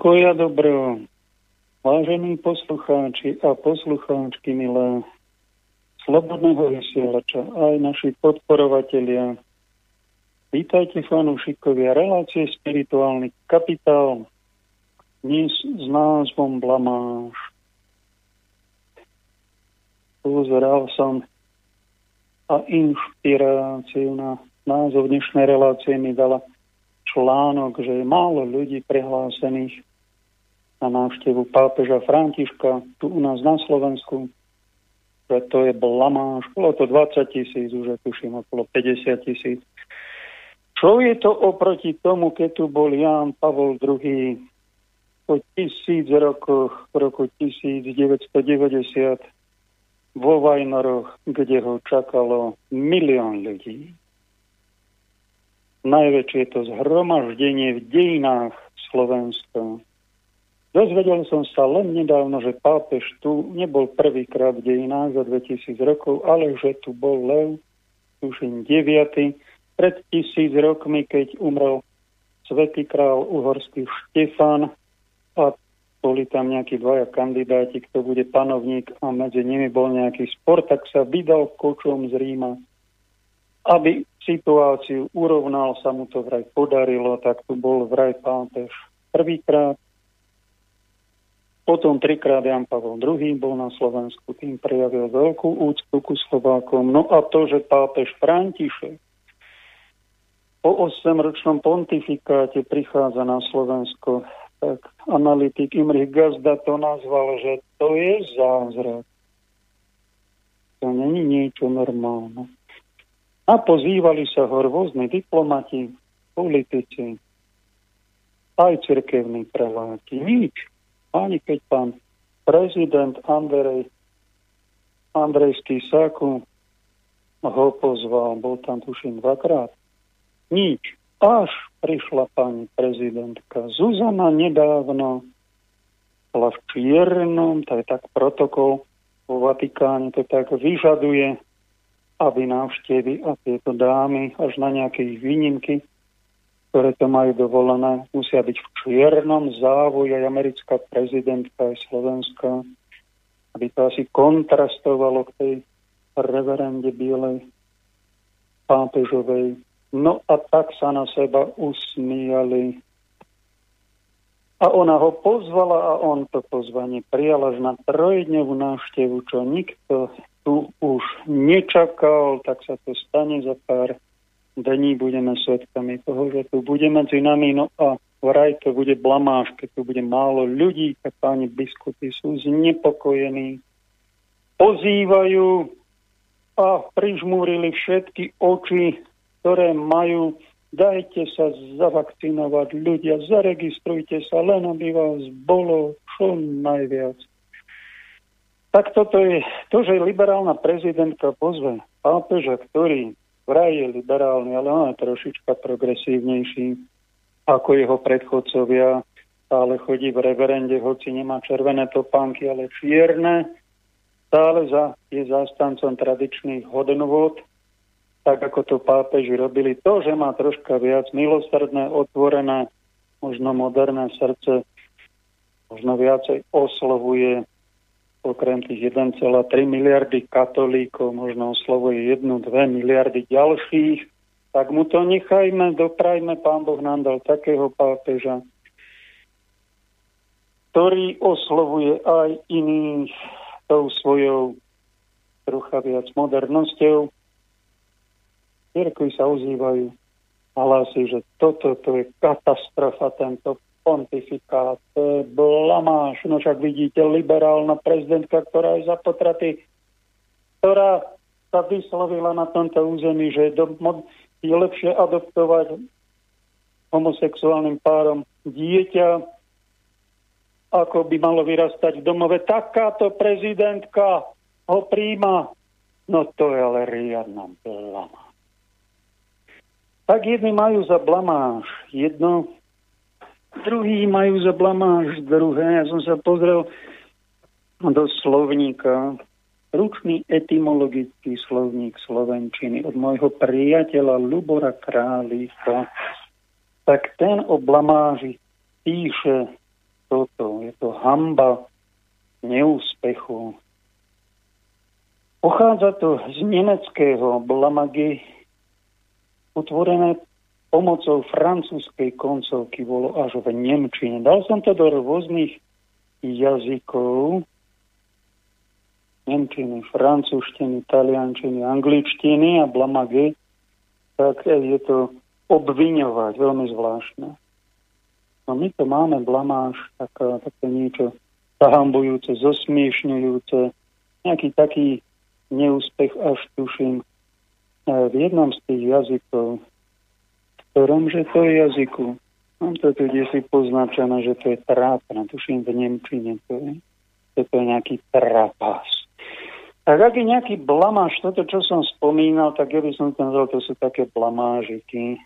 Pokoja dobro, vážení poslucháči a poslucháčky milé Slobodného vysielača, aj naši podporovatelia. Vítajte fanúšikovia relácie Spirituálny kapitál dnes s názvom Blamáš. Pozeral som a inšpiráciu na názov dnešnej relácie mi dala článok, že je málo ľudí prihlásených na návštevu pápeža Františka tu u nás na Slovensku. Že to je blamáž. Bolo to 20 tisíc, už tuším okolo 50 tisíc. Čo je to oproti tomu, keď tu bol Ján Pavol II po tisíc rokoch, v roku 1990 vo Vajnoroch, kde ho čakalo milión ľudí najväčšie to zhromaždenie v dejinách Slovenska. Dozvedel som sa len nedávno, že pápež tu nebol prvýkrát v dejinách za 2000 rokov, ale že tu bol Lev, tuším 9. pred tisíc rokmi, keď umrel svätý král uhorský Štefan a boli tam nejakí dvaja kandidáti, kto bude panovník a medzi nimi bol nejaký spor, tak sa vydal kočom z Ríma aby situáciu urovnal, sa mu to vraj podarilo, tak tu bol vraj pápež prvýkrát. Potom trikrát Jan Pavel II bol na Slovensku, tým prejavil veľkú úctu ku Slovákom. No a to, že pápež František po 8-ročnom pontifikáte prichádza na Slovensko, tak analytik Imrich Gazda to nazval, že to je zázrak. To není niečo normálne. A pozývali sa ho rôzni diplomati, politici, aj cirkevní preláti. Nič. Ani keď pán prezident Andrej, Andrejský Saku ho pozval, bol tam tuším dvakrát. Nič. Až prišla pani prezidentka Zuzana nedávno, bola v Čiernom, to je tak protokol vo Vatikáne, to tak vyžaduje, aby návštevy a tieto dámy až na nejaké výnimky, ktoré to majú dovolené, musia byť v čiernom závoji aj americká prezidentka, aj Slovenská, aby to asi kontrastovalo k tej reverende Bielej pápežovej. No a tak sa na seba usmiali. A ona ho pozvala a on to pozvanie prijal až na trojdňovú návštevu, čo nikto tu už nečakal, tak sa to stane za pár dní, budeme svetkami toho, že tu bude medzi nami, no a vraj to bude blamáž, keď tu bude málo ľudí, tak páni biskupy sú znepokojení, pozývajú a prižmúrili všetky oči, ktoré majú dajte sa zavakcinovať ľudia, zaregistrujte sa, len aby vás bolo čo najviac. Tak toto je to, že liberálna prezidentka pozve pápeža, ktorý vraj je liberálny, ale on je trošička progresívnejší ako jeho predchodcovia, stále chodí v reverende, hoci nemá červené topánky, ale čierne, stále za, je zástancom tradičných hodnôt, tak ako to pápeži robili. To, že má troška viac milosrdné, otvorené, možno moderné srdce, možno viacej oslovuje okrem tých 1,3 miliardy katolíkov, možno oslovuje 1-2 miliardy ďalších, tak mu to nechajme, doprajme, pán Boh nám dal takého pápeža, ktorý oslovuje aj iných tou svojou trocha viac modernosťou. Cirkvi sa ozývajú a hlási, že toto to je katastrofa, tento pontifikát, blamáš. No však vidíte, liberálna prezidentka, ktorá je za potraty, ktorá sa vyslovila na tomto území, že je, do, je lepšie adoptovať homosexuálnym párom dieťa, ako by malo vyrastať v domove. Takáto prezidentka ho príjma. No to je ale riadna blamáž. Tak jedni majú za blamáž jedno, druhý majú za blamáž druhé. Ja som sa pozrel do slovníka, ručný etymologický slovník slovenčiny od môjho priateľa Lubora Králíka, tak ten o blamáži píše toto. Je to hamba neúspechu. Pochádza to z nemeckého blamagy, utvorené pomocou francúzskej koncovky, bolo až v Nemčine. Dal som to do rôznych jazykov, Nemčiny, francúzštiny, taliančiny, angličtiny a blamage, tak je to obviňovať, veľmi zvláštne. No my to máme blamáž, tak, také niečo zahambujúce, zosmiešňujúce, nejaký taký neúspech až tuším v jednom z tých jazykov, ktorom, že to je jazyku, mám to tu kde si poznačené, že to je trápna, tuším v Nemčine to je, že to je nejaký trapas. Tak ak je nejaký blamáž, toto, čo som spomínal, tak ja by som nazval, to sú také blamážiky,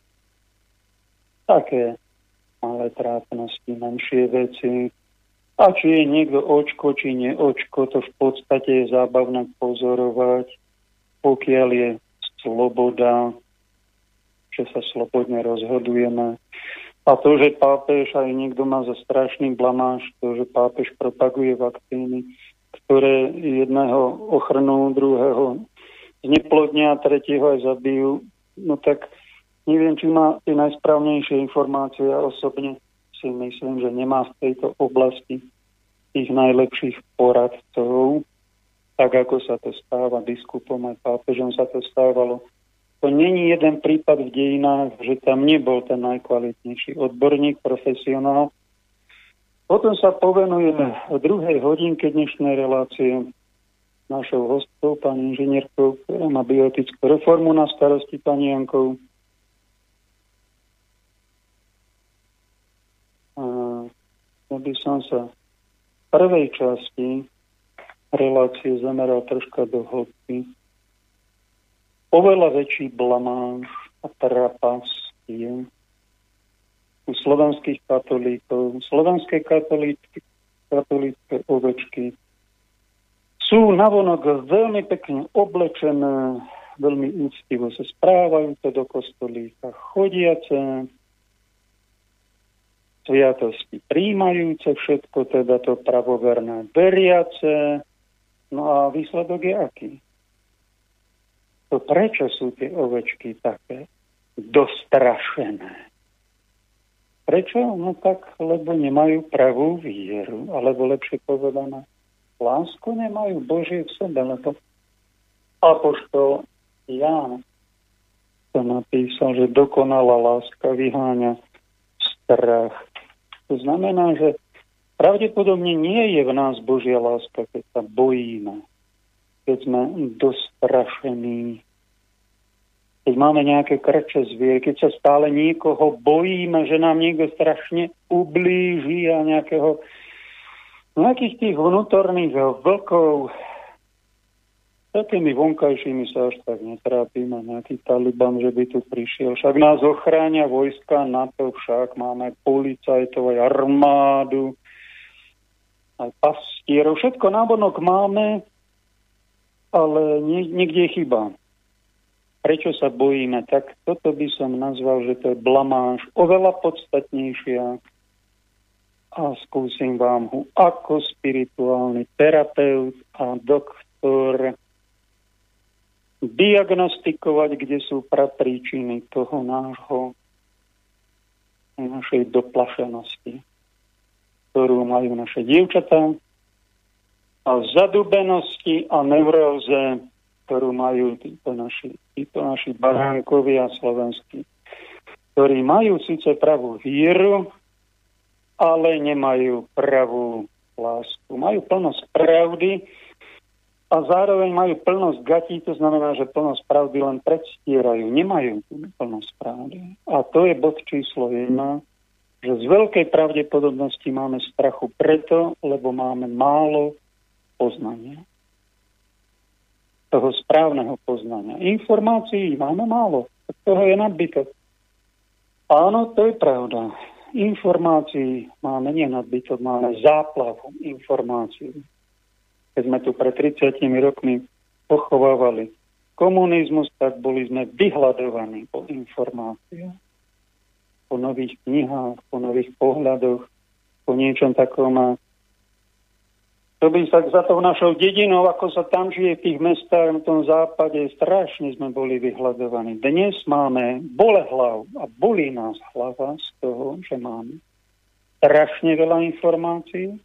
také malé trápnosti, menšie veci. A či je niekto očko, či neočko, to v podstate je zábavné pozorovať, pokiaľ je sloboda, že sa slobodne rozhodujeme. A to, že pápež aj niekto má za strašný blamáž, to, že pápež propaguje vakcíny, ktoré jedného ochrnú, druhého zneplodnia, tretieho aj zabijú, no tak Neviem, či má tie najsprávnejšie informácie. Ja osobne si myslím, že nemá v tejto oblasti tých najlepších poradcov, tak ako sa to stáva biskupom aj pápežom sa to stávalo. To není jeden prípad v dejinách, že tam nebol ten najkvalitnejší odborník, profesionál. Potom sa povenujeme v druhej hodinke dnešnej relácie našou hostkou, pani inžinierkou, ktorá má biotickú reformu na starosti, pani Jankou. by som sa v prvej časti relácie zameral troška do hĺbky. Oveľa väčší blamáž a trapas je u slovenských katolíkov. Slovenské katolíky, katolícké ovečky sú navonok veľmi pekne oblečené, veľmi úctivo sa správajú to do kostolíka, chodiace, sviatosti príjmajúce všetko, teda to pravoverné veriace. No a výsledok je aký? To prečo sú tie ovečky také dostrašené? Prečo? No tak, lebo nemajú pravú vieru, alebo lepšie povedané, lásku nemajú Božie v sebe, lebo apoštol Ján to napísal, že dokonalá láska vyháňa strach. To znamená, že pravdepodobne nie je v nás Božia láska, keď sa bojíme, keď sme dostrašení, keď máme nejaké krče zvier, keď sa stále niekoho bojíme, že nám niekto strašne ublíži a nejakého, nejakých tých vnútorných vlkov za tými vonkajšími sa až tak netrápime, nejaký Taliban, že by tu prišiel. Však nás ochránia vojska NATO, však máme policajtov, aj armádu, aj pastierov. Všetko nábonok máme, ale nie, niekde je. Prečo sa bojíme? Tak toto by som nazval, že to je blamáž oveľa podstatnejšia a skúsim vám ho ako spirituálny terapeut a doktor diagnostikovať, kde sú prapríčiny toho nášho, našej doplašenosti, ktorú majú naše dievčatá a zadubenosti a neuróze, ktorú majú títo naši, títo naši baránkovia slovenskí, ktorí majú síce pravú vieru, ale nemajú pravú lásku. Majú plnosť pravdy, a zároveň majú plnosť gatí, to znamená, že plnosť pravdy len predstierajú, nemajú plnosť pravdy. A to je bod číslo jedna, že z veľkej pravdepodobnosti máme strachu preto, lebo máme málo poznania. Toho správneho poznania. Informácií máme málo, toho je nadbytok. Áno, to je pravda. Informácií máme nie nadbytok, máme záplavu informácií keď sme tu pred 30 rokmi pochovávali komunizmus, tak boli sme vyhľadovaní po informáciách, po nových knihách, po nových pohľadoch. po niečom takom to by sa za tou našou dedinou, ako sa tam žije v tých mestách na tom západe, strašne sme boli vyhľadovaní. Dnes máme bole hlav a bolí nás hlava z toho, že máme strašne veľa informácií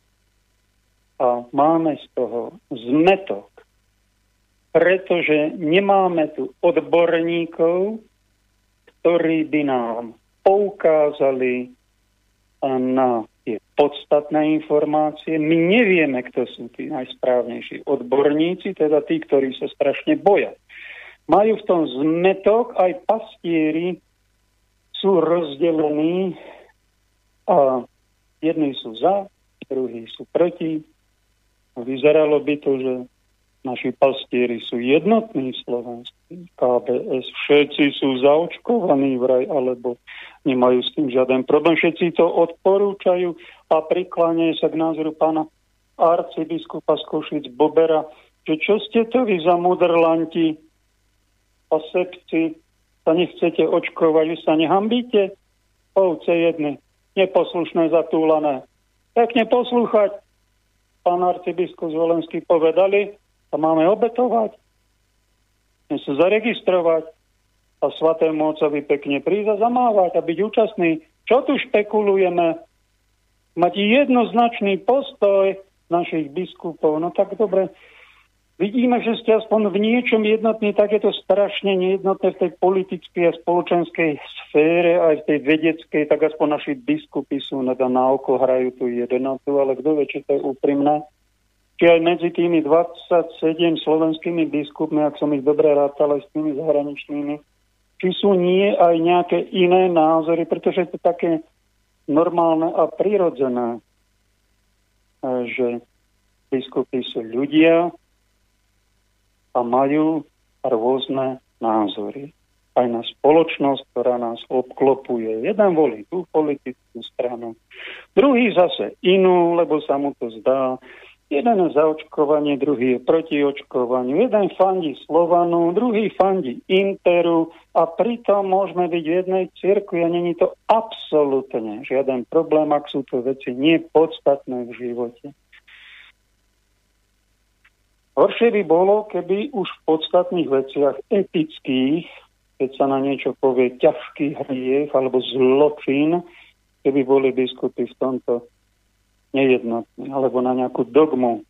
a máme z toho zmetok, pretože nemáme tu odborníkov, ktorí by nám poukázali na podstatné informácie. My nevieme, kto sú tí najsprávnejší odborníci, teda tí, ktorí sa strašne boja. Majú v tom zmetok, aj pastieri sú rozdelení a jedni sú za, druhí sú proti. Vyzeralo by to, že naši pastieri sú jednotní slovenskí, KBS, všetci sú zaočkovaní vraj, alebo nemajú s tým žiaden problém. Všetci to odporúčajú a prikláňajú sa k názoru pána arcibiskupa z Košic Bobera, že čo ste to vy za mudrlanti a sepci, sa nechcete očkovať, vy sa nehambíte? Ovce jedny, neposlušné, zatúlané. Pekne poslúchať, pán arcibiskup Zvolenský povedali, sa máme obetovať, sa zaregistrovať a svatému ocovi pekne prísť a zamávať a byť účastný. Čo tu špekulujeme? Mať jednoznačný postoj našich biskupov. No tak dobre, vidíme, že ste aspoň v niečom jednotní, tak je to strašne nejednotné v tej politickej a spoločenskej sfére, aj v tej vedeckej, tak aspoň naši biskupy sú na, na oko, hrajú tú jednotu, ale kto vie, či to je úprimné či aj medzi tými 27 slovenskými biskupmi, ak som ich dobre rátal aj s tými zahraničnými, či sú nie aj nejaké iné názory, pretože to také normálne a prirodzené, že biskupy sú ľudia a majú rôzne názory. Aj na spoločnosť, ktorá nás obklopuje. Jeden volí tú politickú stranu, druhý zase inú, lebo sa mu to zdá Jeden za očkovanie, druhý je proti očkovaniu. Jeden fandí Slovanu, druhý fandí Interu a pritom môžeme byť v jednej cirkvi a není to absolútne žiaden problém, ak sú to veci nepodstatné v živote. Horšie by bolo, keby už v podstatných veciach etických, keď sa na niečo povie ťažký hriech alebo zločin, keby boli biskupy v tomto nejednotný, alebo na nejakú dogmu.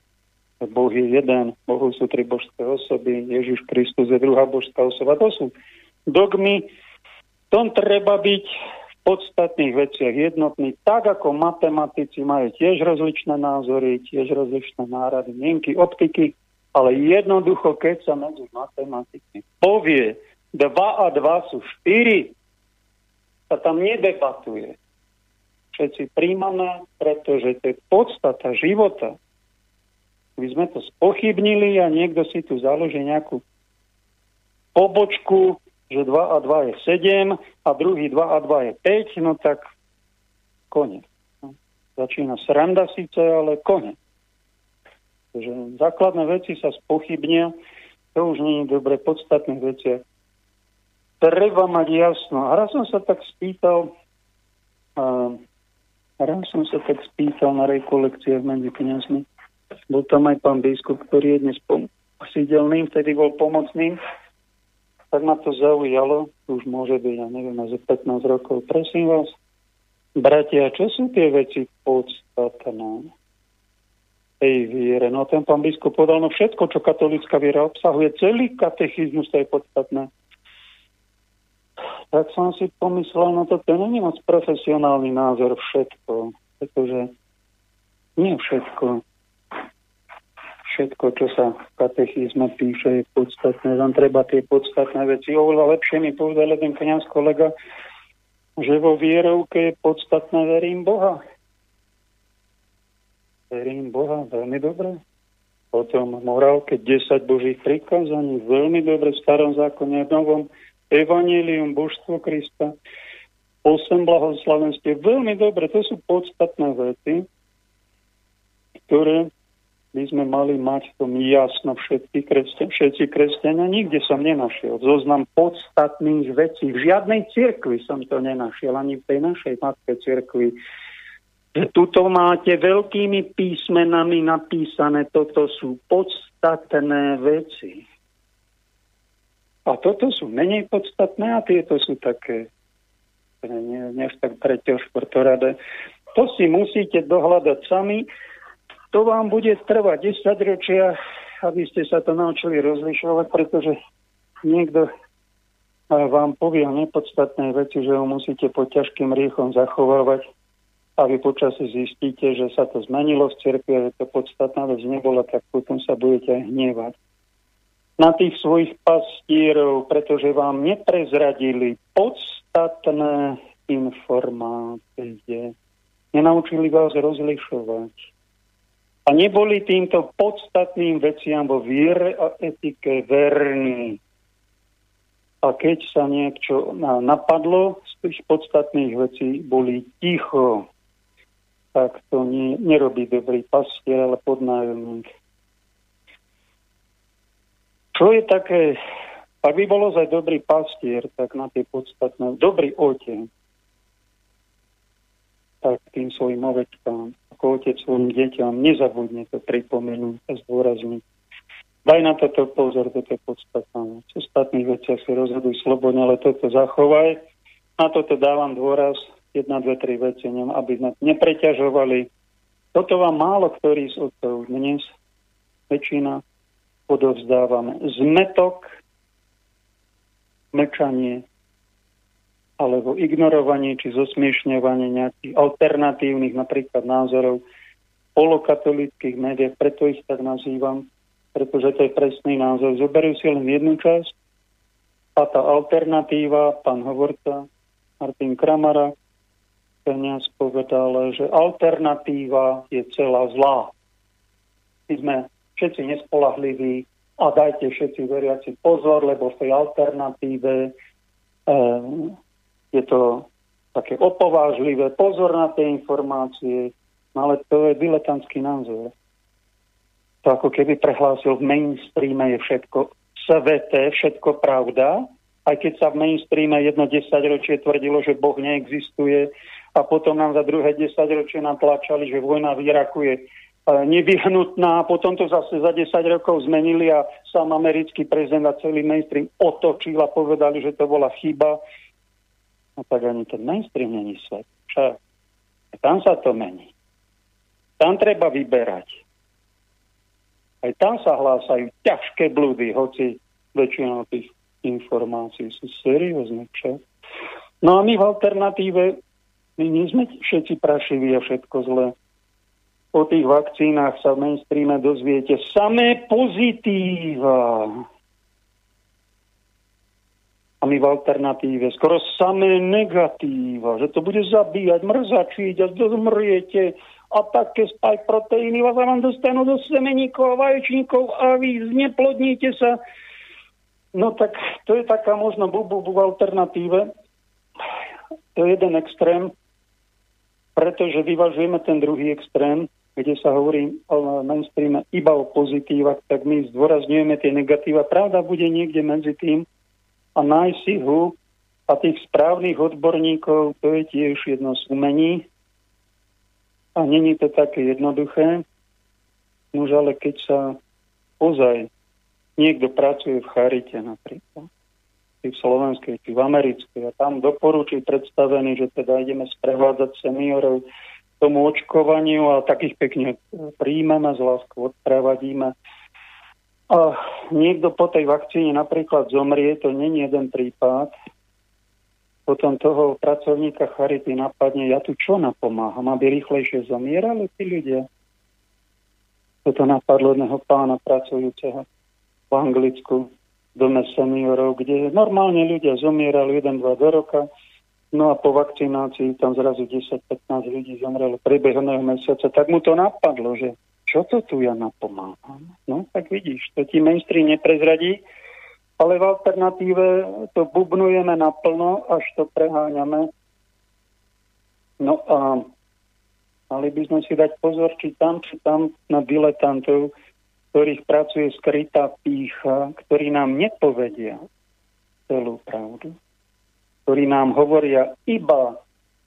Boh je jeden, Bohu sú tri božské osoby, Ježiš Kristus je druhá božská osoba. To sú dogmy. Tom treba byť v podstatných veciach jednotný, tak ako matematici majú tiež rozličné názory, tiež rozličné nárady, mienky, optiky, ale jednoducho, keď sa medzi matematikmi povie 2 a 2 sú 4, sa tam nedebatuje všetci príjmané, pretože to je podstata života. My sme to spochybnili a niekto si tu založí nejakú pobočku, že 2 a 2 je 7 a druhý 2 a 2 je 5, no tak konec. No, začína sranda síce, ale konec. Takže základné veci sa spochybnia, to už nie je dobre, podstatné veci. Treba mať jasno. A raz som sa tak spýtal uh, Raz som sa tak spýtal na rekolekciách medzi kniazmi. Bol tam aj pán biskup, ktorý je dnes pom- sídelným, vtedy bol pomocným. Tak ma to zaujalo, už môže byť, ja neviem, za 15 rokov. Prosím vás, bratia, čo sú tie veci podstatné? tej viere. No ten pán biskup povedal, no všetko, čo katolická viera obsahuje, celý katechizmus, to je podstatné tak som si pomyslel, no to není moc profesionálny názor všetko, pretože nie všetko, všetko, čo sa v katechizme píše, je podstatné. Tam treba tie podstatné veci. Oveľa lepšie mi povedal jeden kniaz kolega, že vo vierovke je podstatné verím Boha. Verím Boha, veľmi dobre. Potom morálke 10 božích prikázaní, veľmi dobre v starom zákone, v novom Evangelium, božstvo Krista, osem blahoslavenstiev. Veľmi dobre, to sú podstatné veci, ktoré by sme mali mať v tom jasno všetky kresťania, všetci kresťania. Nikde som nenašiel zoznam podstatných vecí. V žiadnej cirkvi som to nenašiel, ani v tej našej matke cirkvi. tuto máte veľkými písmenami napísané, toto sú podstatné veci. A toto sú menej podstatné a tieto sú také nie, nie tak treťo štvrtorade. To si musíte dohľadať sami. To vám bude trvať 10 ročia, aby ste sa to naučili rozlišovať, pretože niekto vám povie nepodstatné veci, že ho musíte pod ťažkým riechom zachovávať a vy počasí zistíte, že sa to zmenilo v cerkvi a že to podstatná vec nebola, tak potom sa budete aj hnevať na tých svojich pastírov, pretože vám neprezradili podstatné informácie. Nenaučili vás rozlišovať. A neboli týmto podstatným veciam vo viere a etike verní. A keď sa niečo napadlo z tých podstatných vecí, boli ticho tak to nie, nerobí dobrý pastier, ale podnájomník. Čo je také, ak by bolo za dobrý pastier, tak na tie podstatné, dobrý otec, tak tým svojim ovečkám, ako otec svojim deťom, nezabudne to pripomenúť a zdôrazniť. Daj na toto pozor, toto je podstatné. V ostatných veciach si rozhoduj slobodne, ale toto zachovaj. Na toto dávam dôraz, jedna, dve, tri veci, aby sme nepreťažovali. Toto vám málo ktorý z otcov dnes, väčšina, odovzdávame. Zmetok, mečanie, alebo ignorovanie či zosmiešňovanie nejakých alternatívnych napríklad názorov polokatolických médiách, preto ich tak nazývam, pretože to je presný názor. Zoberú si len jednu časť a tá alternatíva, pán hovorca Martin Kramara, kniaz povedal, že alternatíva je celá zlá. My sme všetci nespolahliví a dajte všetci veriaci pozor, lebo v tej alternatíve e, je to také opovážlivé, pozor na tie informácie, no ale to je diletantský názor. To ako keby prehlásil v mainstreame je všetko sveté, všetko pravda, aj keď sa v mainstreame jedno desaťročie tvrdilo, že Boh neexistuje a potom nám za druhé desaťročie natlačali, že vojna v Iraku je nevyhnutná a potom to zase za 10 rokov zmenili a sám americký prezident a celý mainstream otočil a povedali, že to bola chyba. No tak ani ten mainstream není svet. Však tam sa to mení. Tam treba vyberať. Aj tam sa hlásajú ťažké blúdy, hoci väčšina tých informácií sú seriózne. Však. No a my v alternatíve my nie sme všetci prašiví a všetko zlé. O tých vakcínach sa v mainstreame dozviete samé pozitíva. A my v alternatíve skoro samé negatíva, že to bude zabíjať, mrzačiť a zomriete a také spaj proteíny vás vám dostanú do semeníkov a vaječníkov a vy zneplodníte sa. No tak to je taká možno bubu v alternatíve. To je jeden extrém pretože vyvažujeme ten druhý extrém, kde sa hovorí o mainstreame iba o pozitívach, tak my zdôrazňujeme tie negatíva. Pravda bude niekde medzi tým a nájsť si ho a tých správnych odborníkov, to je tiež jedno z umení. A není to také jednoduché. Už ale keď sa ozaj niekto pracuje v charite napríklad, či v slovenskej, či v americkej. A tam doporučí predstavený, že teda ideme sprevádzať seniorov tomu očkovaniu a takých pekne príjmeme, z láskou odprevadíme. A niekto po tej vakcíne napríklad zomrie, to není jeden prípad, potom toho pracovníka Charity napadne, ja tu čo napomáham, aby rýchlejšie zomierali tí ľudia. Toto napadlo jedného pána pracujúceho v Anglicku, dome seniorov, kde normálne ľudia zomierali 1-2 do roka, no a po vakcinácii tam zrazu 10-15 ľudí zomrelo priebežného mesiaca, tak mu to napadlo, že čo to tu ja napomáham? No, tak vidíš, to ti mainstream neprezradí, ale v alternatíve to bubnujeme naplno, až to preháňame. No a mali by sme si dať pozor, či tam, či tam na diletantov, ktorých pracuje skrytá pícha, ktorí nám nepovedia celú pravdu, ktorí nám hovoria iba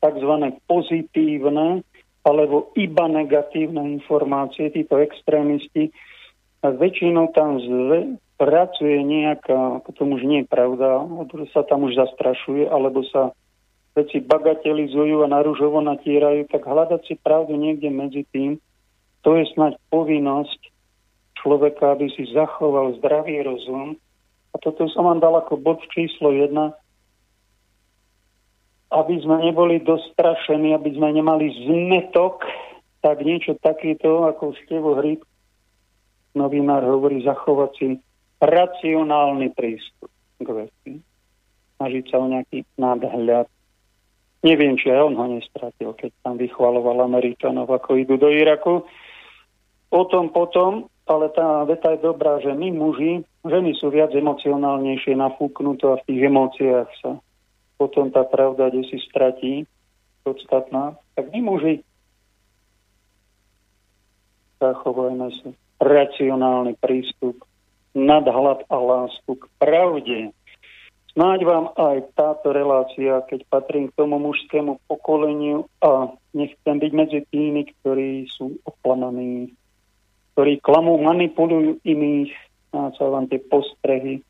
tzv. pozitívne alebo iba negatívne informácie, títo extrémisti, a väčšinou tam zve, pracuje nejaká, potom už nie je pravda, sa tam už zastrašuje, alebo sa veci bagatelizujú a naružovo natírajú, tak hľadať si pravdu niekde medzi tým, to je snať povinnosť človeka, aby si zachoval zdravý rozum. A toto som vám dal ako bod číslo jedna, aby sme neboli dostrašení, aby sme nemali zmetok, tak niečo takéto, ako Stevo Hryb, novinár hovorí, zachovať si racionálny prístup k veci. Snažiť sa o nejaký nadhľad. Neviem, či aj on ho nestratil, keď tam vychvaloval Američanov, ako idú do Iraku. O tom potom, ale tá veta je dobrá, že my muži, ženy sú viac emocionálnejšie nafúknuté a v tých emóciách sa potom tá pravda, kde si stratí podstatná, tak my muži zachovajme si racionálny prístup, nadhľad a lásku k pravde. Snáď vám aj táto relácia, keď patrím k tomu mužskému pokoleniu a nechcem byť medzi tými, ktorí sú oklamaní, ktorí klamú, manipulujú iných, sa vám tie postrehy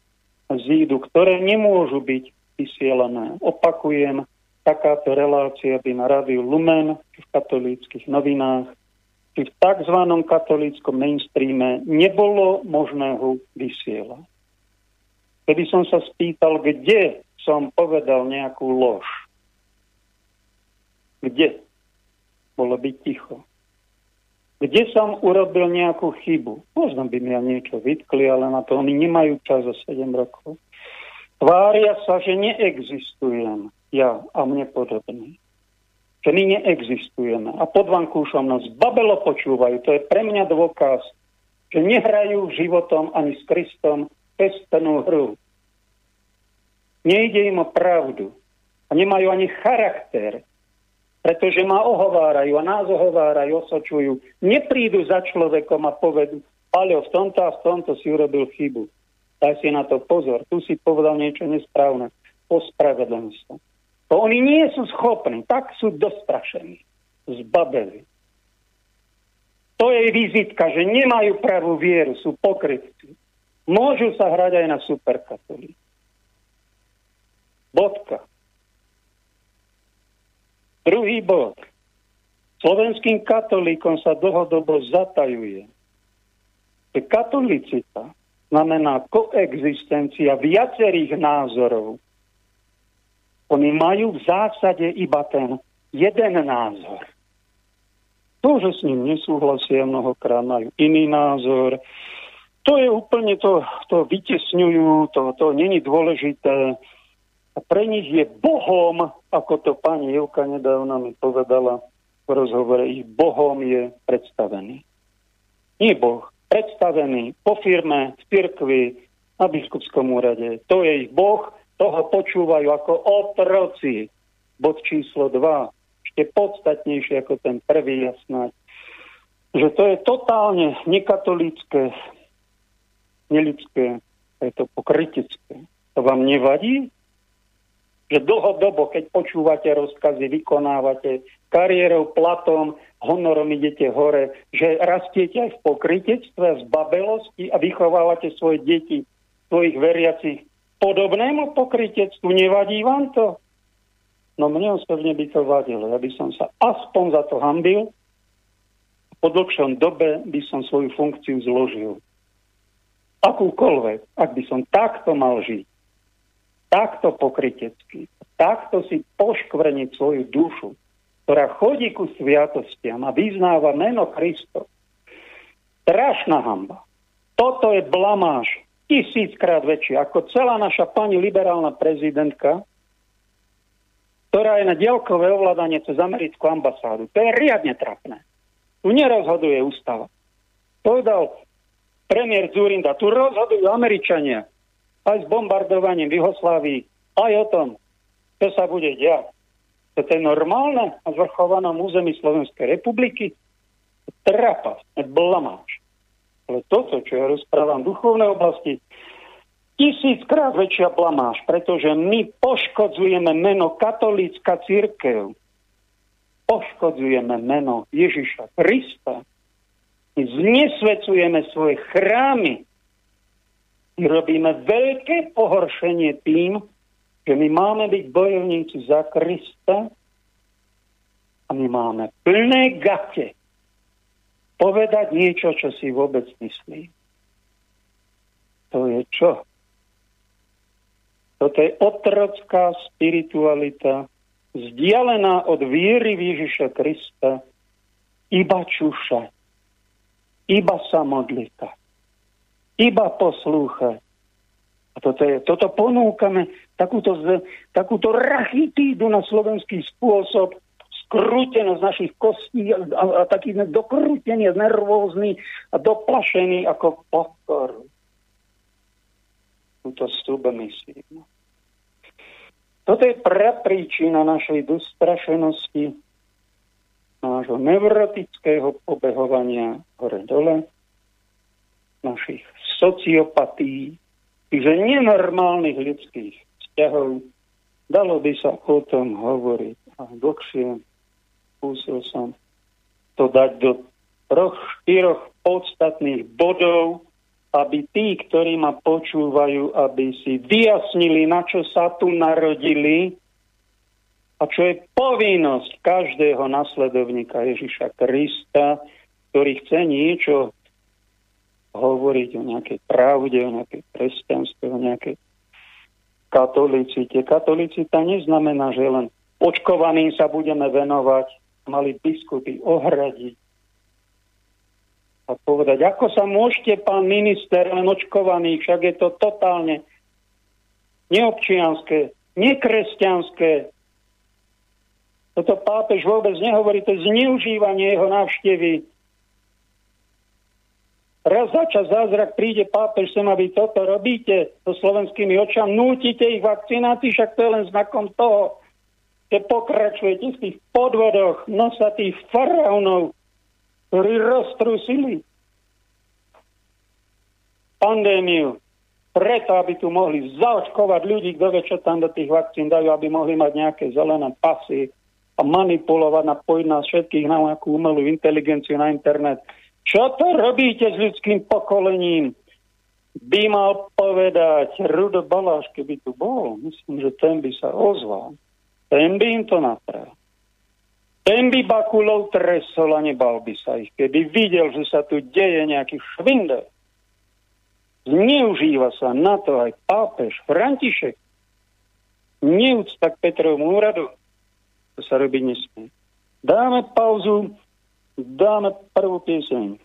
zídu, ktoré nemôžu byť vysielané. Opakujem, takáto relácia by na rádiu Lumen v katolíckých novinách či v tzv. katolíckom mainstreame nebolo možné ho vysielať. Keby som sa spýtal, kde som povedal nejakú lož, kde? Bolo by ticho. Kde som urobil nejakú chybu? Možno by mi ja niečo vytkli, ale na to oni nemajú čas za 7 rokov. Tvária sa, že neexistujem ja a mne podobný. Že my neexistujeme. A pod vankúšom nás babelo počúvajú. To je pre mňa dôkaz, že nehrajú životom ani s Kristom pestenú hru. Nejde im o pravdu. A nemajú ani charakter, pretože ma ohovárajú a nás ohovárajú, osočujú. Neprídu za človekom a povedú, ale v tomto a v tomto si urobil chybu. Daj si na to pozor. Tu si povedal niečo nesprávne. Ospravedlň sa. To oni nie sú schopní. Tak sú dostrašení. Zbabeli. To je vizitka, že nemajú pravú vieru, sú pokrytci. Môžu sa hrať aj na superkatolí. Bodka. Druhý bod. Slovenským katolíkom sa dlhodobo zatajuje, katolicita znamená koexistencia viacerých názorov. Oni majú v zásade iba ten jeden názor. To, že s ním nesúhlasia, mnohokrát majú iný názor. To je úplne to, to vytesňujú, to, to není dôležité. Pre nich je Bohom, ako to pani Jevka nedávno mi povedala v rozhovore, ich Bohom je predstavený. Nie Boh, predstavení po firme, v cirkvi, na biskupskom úrade. To je ich Boh, toho počúvajú ako otroci. Bod číslo 2, ešte podstatnejšie ako ten prvý jasnať, že to je totálne nekatolické, nelidské, je to pokrytecké. To vám nevadí? Že dlhodobo, keď počúvate rozkazy, vykonávate kariérou, platom, honorom idete hore, že rastiete aj v pokrytectve, v babelosti a vychovávate svoje deti, svojich veriacich podobnému pokrytectvu. Nevadí vám to? No mne osobne by to vadilo. Ja by som sa aspoň za to hambil. Po dlhšom dobe by som svoju funkciu zložil. Akúkoľvek, ak by som takto mal žiť, takto pokrytecky, takto si poškvrniť svoju dušu, ktorá chodí ku sviatostiam a vyznáva meno Kristo. Strašná hamba. Toto je blamáž tisíckrát väčšia ako celá naša pani liberálna prezidentka, ktorá je na dielkové ovládanie cez americkú ambasádu. To je riadne trapné. Tu nerozhoduje ústava. Povedal premiér Zurinda, tu rozhodujú Američania aj s bombardovaním v Juhoslávii, aj o tom, čo sa bude diať. To je normálne na zvrchovanom území Slovenskej republiky? Trapasť, blamáž. Ale toto, čo ja rozprávam v duchovnej oblasti, tisíckrát väčšia blamáž, pretože my poškodzujeme meno katolícka církev. poškodzujeme meno Ježiša Krista, my znesvecujeme svoje chrámy, my robíme veľké pohoršenie tým, že my máme byť bojovníci za Krista a my máme plné gate povedať niečo, čo si vôbec myslí. To je čo? Toto je otrocká spiritualita, vzdialená od viery Ježiša Krista, iba čušať, iba sa modlita, iba poslúchať. A toto, je, toto ponúkame, takúto, takúto rachitídu na slovenský spôsob, skrútenosť našich kostí a, a, a taký dokrútenie, nervózny a doplašený ako pokoru túto stúbe myslím. Toto je prapríčina našej dostrašenosti, nášho neurotického pobehovania hore-dole, našich sociopatí, čiže nenormálnych ľudských vzťahov. Dalo by sa o tom hovoriť a dlhšie skúsil som to dať do troch, štyroch podstatných bodov, aby tí, ktorí ma počúvajú, aby si vyjasnili, na čo sa tu narodili a čo je povinnosť každého nasledovníka Ježiša Krista, ktorý chce niečo hovoriť o nejakej pravde, o nejakej kresťanstve, o nejakej katolicite. Katolicita neznamená, že len očkovaným sa budeme venovať, mali biskupy ohradiť a povedať, ako sa môžete, pán minister, len očkovaný, však je to totálne neobčianské, nekresťanské. Toto pápež vôbec nehovorí, to je zneužívanie jeho návštevy. Raz za čas zázrak príde pápež sem a vy toto robíte so slovenskými očami, nútite ich vakcinácii, však to je len znakom toho, že pokračujete v tých podvodoch nosatých faraónov, ktorí roztrusili pandémiu preto, aby tu mohli zaočkovať ľudí, kto vie, čo tam do tých vakcín dajú, aby mohli mať nejaké zelené pasy a manipulovať, napojiť nás všetkých na nejakú umelú inteligenciu na internet. Čo to robíte s ľudským pokolením? By mal povedať Rudo Baláš, keby tu bol. Myslím, že ten by sa ozval. Ten by im to napravil. Ten by Bakulov tresol a nebal by sa ich, keby videl, že sa tu deje nejaký švindel. Zneužíva sa na to aj pápež František. Neúcta k Petrovmu úradu. To sa robiť nesmie. Dáme pauzu, dáme prvú pieseň.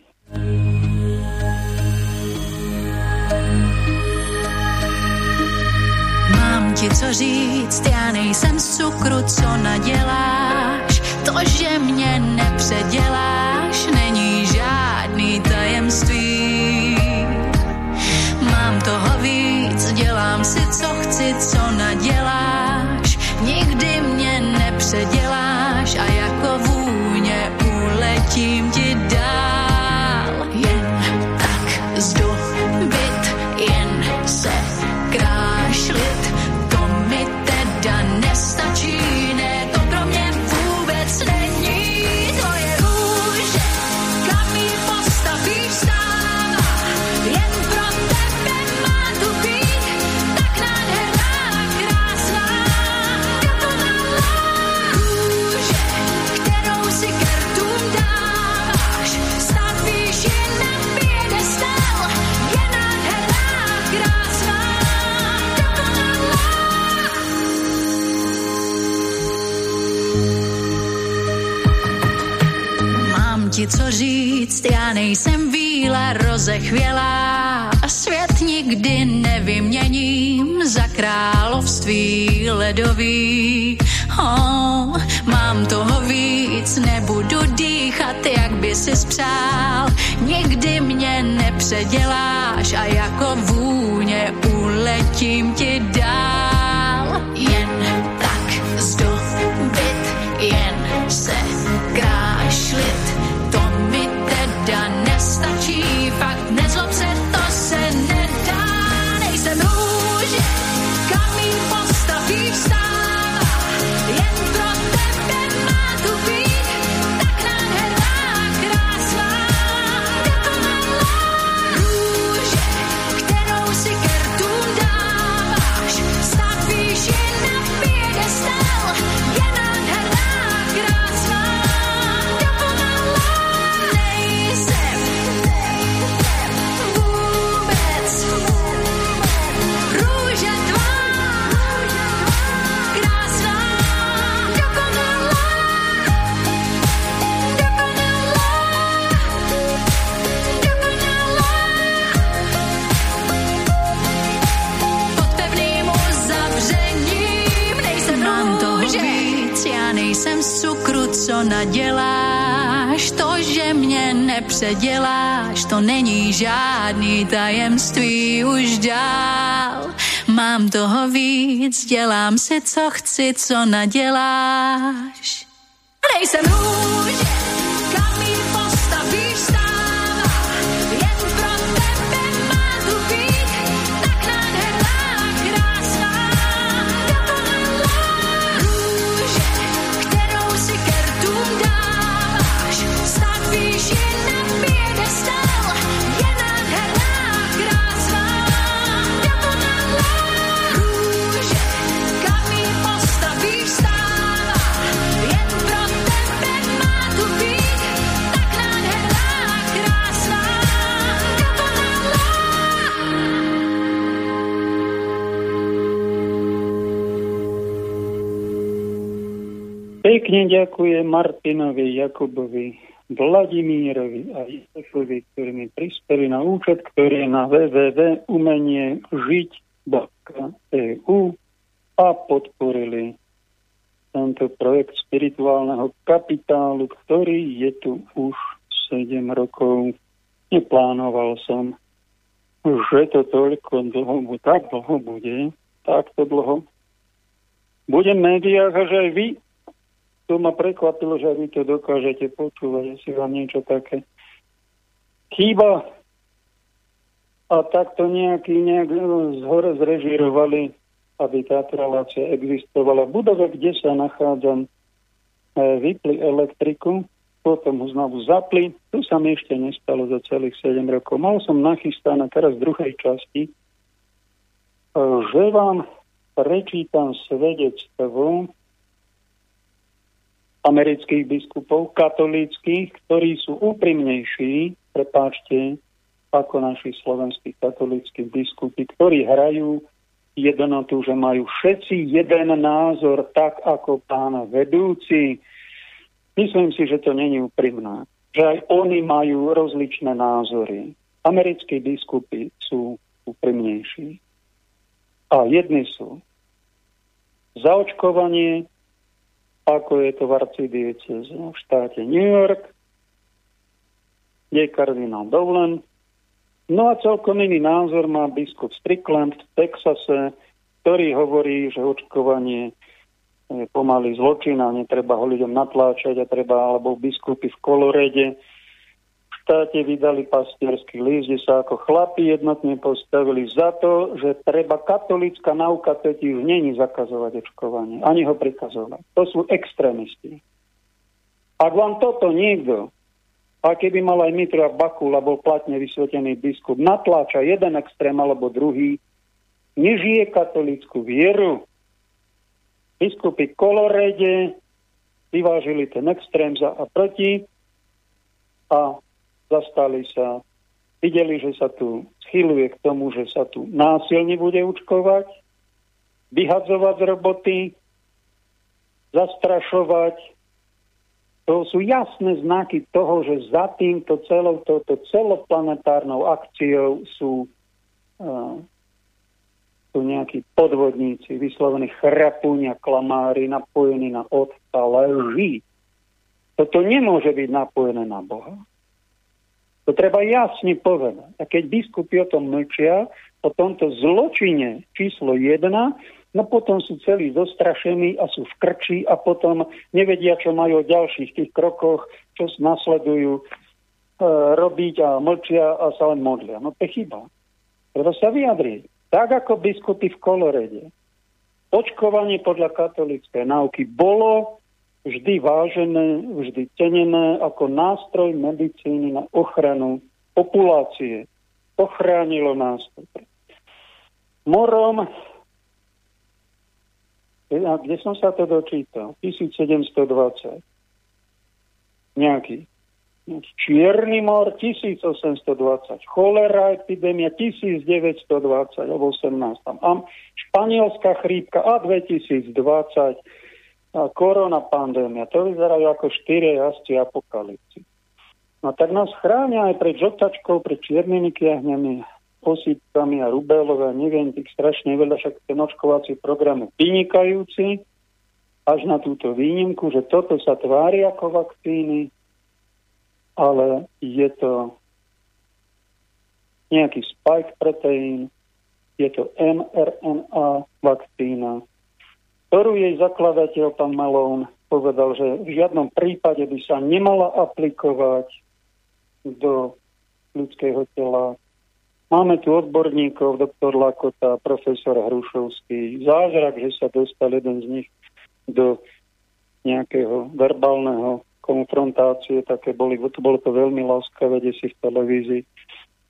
Mám ti co říct, já nejsem z cukru, co naděláš to, že mě nepředěláš, rozechvělá a svět nikdy nevyměním za království ledový. Oh, mám toho víc, nebudu dýchat, jak by si spřál. Nikdy mě nepředěláš a jako vůně uletím ti dál. Co naděláš, to, že mě nepředěláš, to není žádný tajemství už dál. Mám toho víc, dělám si, co chci, co naděláš. Nejsem růž, Pekne ďakujem Martinovi, Jakubovi, Vladimírovi a Josefovi, ktorí mi prispeli na účet, ktorý je na www.umeniežiť.eu a podporili tento projekt spirituálneho kapitálu, ktorý je tu už 7 rokov. Neplánoval som, že to toľko dlho, tak dlho bude, takto dlho. Budem v médiách že aj vy to ma prekvapilo, že vy to dokážete počúvať, si vám niečo také chýba. A takto nejaký nejak z hore zrežírovali, aby táto relácia existovala. V budove, kde sa nachádzam, e, vypli elektriku, potom ho znovu zapli. Tu sa mi ešte nestalo za celých 7 rokov. Mal som nachystané teraz v druhej časti, e, že vám prečítam svedectvo amerických biskupov, katolíckých, ktorí sú úprimnejší, prepáčte, ako naši slovenskí katolíckí biskupy, ktorí hrajú jednotu, že majú všetci jeden názor, tak ako pána vedúci. Myslím si, že to není úprimné. Že aj oni majú rozličné názory. Americkí biskupy sú úprimnejší. A jedni sú za očkovanie, ako je to v arcidieceze v štáte New York, kde je kardinál Dovlen. No a celkom iný názor má biskup Strickland v Texase, ktorý hovorí, že očkovanie je pomaly zločin a netreba ho ľuďom natláčať a treba, alebo biskupy v Kolorede štáte vydali pastierský list, kde sa ako chlapi jednotne postavili za to, že treba katolická nauka totiž není zakazovať očkovanie, ani ho prikazovať. To sú extrémisti. Ak vám toto niekto, a keby mal aj Mitra Bakula, bol platne vysvetený biskup, natláča jeden extrém alebo druhý, nežije katolickú vieru. Biskupy kolorede vyvážili ten extrém za a proti a zastali sa, videli, že sa tu schyluje k tomu, že sa tu násilne bude učkovať, vyhadzovať z roboty, zastrašovať. To sú jasné znaky toho, že za týmto celou touto celoplanetárnou akciou sú, uh, sú nejakí podvodníci, vyslovení chrapúňa, klamári, napojení na otca, lží. Toto nemôže byť napojené na Boha. To treba jasne povedať. A keď biskupy o tom mlčia, o tomto zločine číslo 1, no potom sú celí zostrašení a sú v krči a potom nevedia, čo majú o ďalších tých krokoch, čo nasledujú e, robiť a mlčia a sa len modlia. No to je chyba. Treba sa vyjadriť. Tak ako biskupy v Kolorede. Očkovanie podľa katolíckej náuky bolo vždy vážené, vždy cenené ako nástroj medicíny na ochranu populácie. Ochránilo nás. Morom, kde som sa to dočítal? 1720. Nejaký. Čierny mor 1820, cholera epidémia 1920 alebo 18. A španielská chrípka a 2020 a korona pandémia, to vyzerajú ako štyrie jazdci apokalipsy. No tak nás chránia aj pred žltačkou, pred čiernymi kiahňami, osýpkami a rubelové, neviem, tých strašne veľa, však ten očkovací program je vynikajúci. až na túto výnimku, že toto sa tvári ako vakcíny, ale je to nejaký spike proteín, je to mRNA vakcína, ktorú jej zakladateľ, pán Malón, povedal, že v žiadnom prípade by sa nemala aplikovať do ľudského tela. Máme tu odborníkov, doktor Lakota, profesor Hrušovský. Zázrak, že sa dostal jeden z nich do nejakého verbálneho konfrontácie, také boli, to bolo to veľmi láskavé, kde si v televízii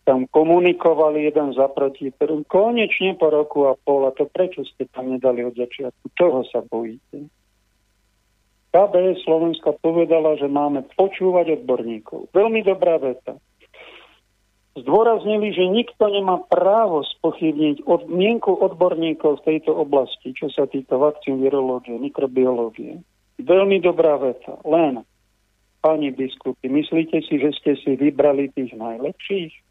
tam komunikovali jeden za proti, konečne po roku a pol, a to prečo ste tam nedali od začiatku? Čoho sa bojíte? KBS Slovenska povedala, že máme počúvať odborníkov. Veľmi dobrá veta. Zdôraznili, že nikto nemá právo spochybniť od, mienku odborníkov v tejto oblasti, čo sa týka vakcín, virológie, mikrobiológie. Veľmi dobrá veta. Len, pani biskupy, myslíte si, že ste si vybrali tých najlepších?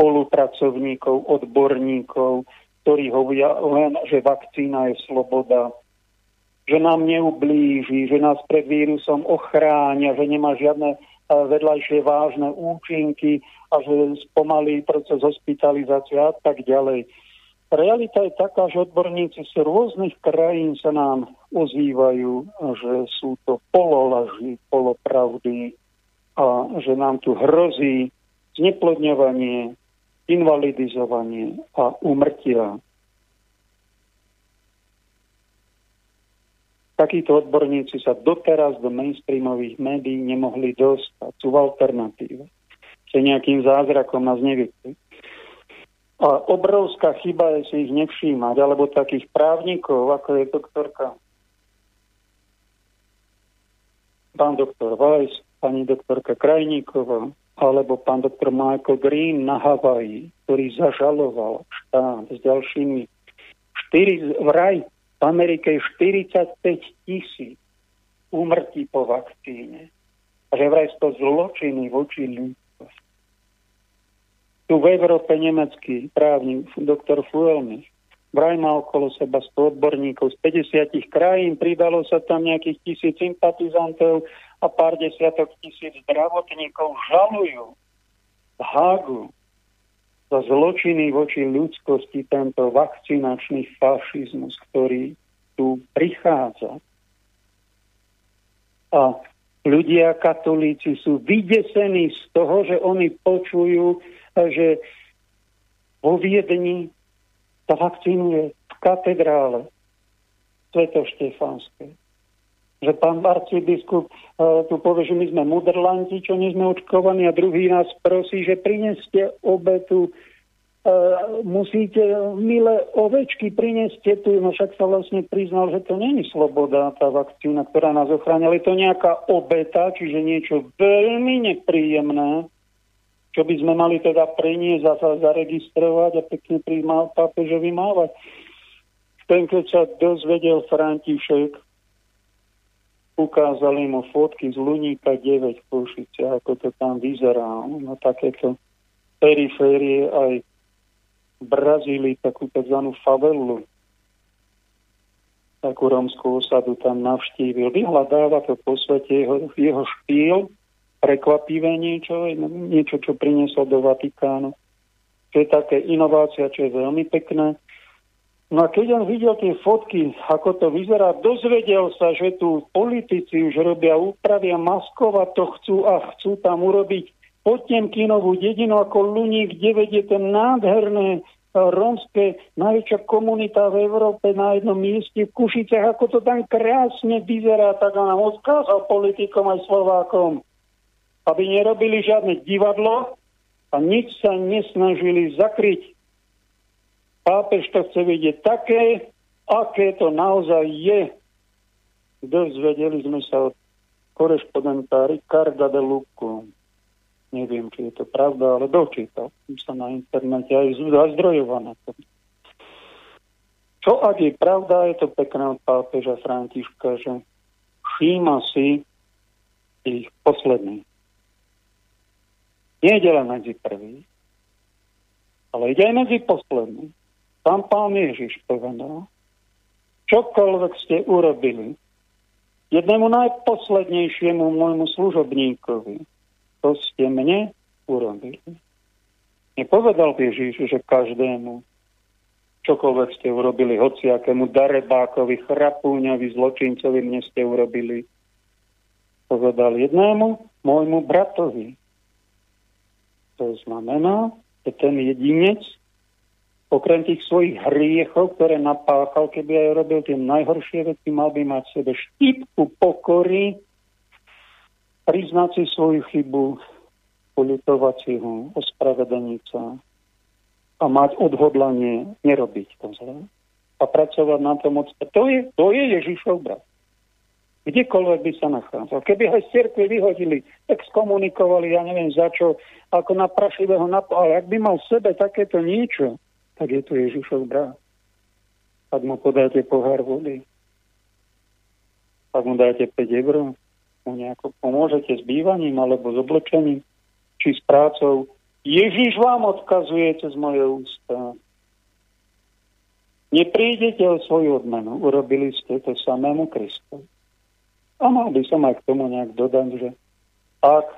Spolupracovníkov, odborníkov, ktorí hovoria len, že vakcína je sloboda, že nám neublíži, že nás pred vírusom ochránia, že nemá žiadne eh, vedľajšie vážne účinky a že spomalí proces hospitalizácie a tak ďalej. Realita je taká, že odborníci z rôznych krajín sa nám ozývajú, že sú to pololaži, polopravdy a že nám tu hrozí zneplodňovanie, invalidizovanie a umrtia. Takíto odborníci sa doteraz do mainstreamových médií nemohli dostať. Sú v alternatíve. Že nejakým zázrakom nás nevypli. A obrovská chyba je si ich nevšímať, alebo takých právnikov, ako je doktorka pán doktor Weiss, pani doktorka Krajníková, alebo pán doktor Michael Green na Havaji, ktorý zažaloval štát s ďalšími 4, vraj v Amerike 45 tisíc úmrtí po vakcíne. A že vraj to zločiny voči ľudskosti. Tu v Európe nemecký právnik doktor Fuelmich vraj má okolo seba 100 odborníkov z 50 krajín, pridalo sa tam nejakých tisíc sympatizantov a pár desiatok tisíc zdravotníkov žalujú v Hágu za zločiny voči ľudskosti tento vakcinačný fašizmus, ktorý tu prichádza. A ľudia katolíci sú vydesení z toho, že oni počujú, že vo Viedni sa vakcinuje v katedrále Svetoštefánskej že pán arcibiskup uh, tu povie, že my sme mudrlanti, čo nie sme očkovaní a druhý nás prosí, že prineste obetu Uh, musíte, milé ovečky, prineste tu, no však sa vlastne priznal, že to není sloboda, tá vakcína, ktorá nás ochránia, ale je to nejaká obeta, čiže niečo veľmi nepríjemné, čo by sme mali teda priniesť a zaregistrovať a pekne pri pápežovi mávať. Ten, keď sa dozvedel František, ukázali mu fotky z Luníka 9 v Košice, ako to tam vyzerá. Na takéto periférie aj v Brazílii takú tzv. favelu, takú romskú osadu tam navštívil. Vyhľadáva to po svete jeho, jeho štýl, prekvapivé niečo, niečo, čo priniesol do Vatikánu. To je také inovácia, čo je veľmi pekné. No a keď on videl tie fotky, ako to vyzerá, dozvedel sa, že tu politici už robia úpravy a maskovať to chcú a chcú tam urobiť Potemkinovú dedinu ako Luník 9 je ten nádherné e, rómske najväčšia komunita v Európe na jednom mieste v Kušiciach, ako to tam krásne vyzerá, tak on nám odkázal politikom aj Slovákom, aby nerobili žiadne divadlo a nič sa nesnažili zakryť Pápež to chce vidieť také, aké to naozaj je. Dozvedeli sme sa od korešpondenta Ricarda de Luco. Neviem, či je to pravda, ale dočítal som sa na internete aj zazdrojované. Čo ak je pravda, je to pekné od pápeža Františka, že všíma si ich posledný. Nie je len medzi prvý, ale ide aj medzi posledný. Tam pán Ježiš povedal, čokoľvek ste urobili, jednému najposlednejšiemu môjmu služobníkovi, to ste mne urobili. Nepovedal Ježíš, že každému, čokoľvek ste urobili, hociakému darebákovi, chrapúňovi, zločincovi, mne ste urobili. Povedal jednému, môjmu bratovi. To znamená, že ten jedinec okrem tých svojich hriechov, ktoré napáchal, keby aj robil tie najhoršie veci, mal by mať v sebe štipku pokory, priznať si svoju chybu, poľutovať si ho, ospravedlniť sa a mať odhodlanie nerobiť to zle a pracovať na tom od... To je, to je Ježišov brat. Kdekoľvek by sa nachádzal. Keby ho z cirkvi vyhodili, tak skomunikovali, ja neviem za čo, ako na prašivého napo... Ale ak by mal v sebe takéto niečo, tak je to Ježišov brat. Ak mu podáte pohár vody, ak mu dáte 5 eur, mu nejako pomôžete s bývaním alebo s oblečením, či s prácou. Ježiš vám odkazuje cez moje ústa. Neprídete o svoju odmenu, urobili ste to samému Kristu. A mal by som aj k tomu nejak dodať, že ak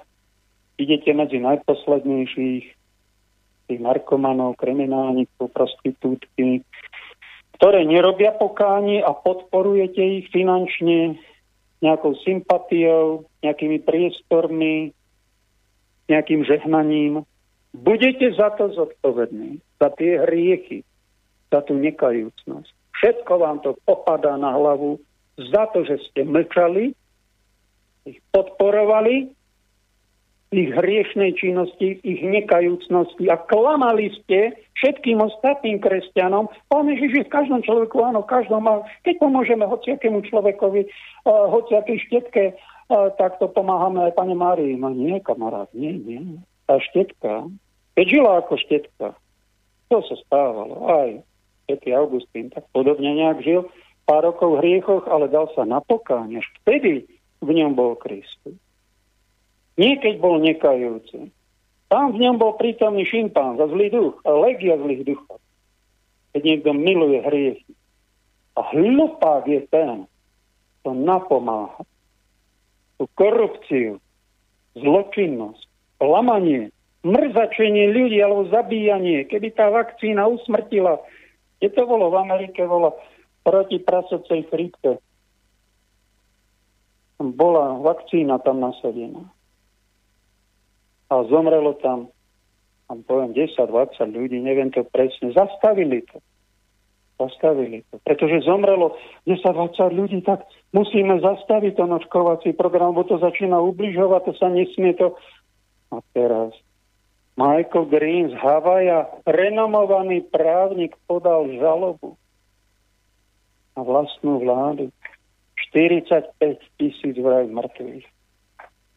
idete medzi najposlednejších, tých narkomanov, kriminálnikov, prostitútky, ktoré nerobia pokánie a podporujete ich finančne nejakou sympatiou, nejakými priestormi, nejakým žehnaním. Budete za to zodpovední, za tie hriechy, za tú nekajúcnosť. Všetko vám to popadá na hlavu za to, že ste mlčali, ich podporovali ich hriešnej činnosti, ich nekajúcnosti a klamali ste všetkým ostatným kresťanom. Pán Ježiš je v každom človeku, áno, každom má. Keď pomôžeme hociakému človekovi, uh, hociakej štetke, uh, tak to pomáhame aj pane Márii. No nie, kamarát, nie, nie. Tá štetka, keď žila ako štetka, to sa stávalo. Aj svetý Augustín tak podobne nejak žil. Pár rokov v hriechoch, ale dal sa na pokáň. Až vtedy v ňom bol Kristus. Nie keď bol nekajúci. Tam v ňom bol prítomný šimpán za zlý duch a legia zlých duchov. Keď niekto miluje hriechy. A hlupák je ten, to napomáha. Tú korupciu, zločinnosť, klamanie, mrzačenie ľudí alebo zabíjanie. Keby tá vakcína usmrtila, kde to bolo v Amerike, bolo proti prasocej chrípke. Bola vakcína tam nasadená a zomrelo tam, a poviem, 10-20 ľudí, neviem to presne, zastavili to. Zastavili to. Pretože zomrelo 10-20 ľudí, tak musíme zastaviť ten očkovací program, bo to začína ubližovať, to sa nesmie to. A teraz Michael Green z Havaja, renomovaný právnik, podal žalobu na vlastnú vládu. 45 tisíc vraj mŕtvych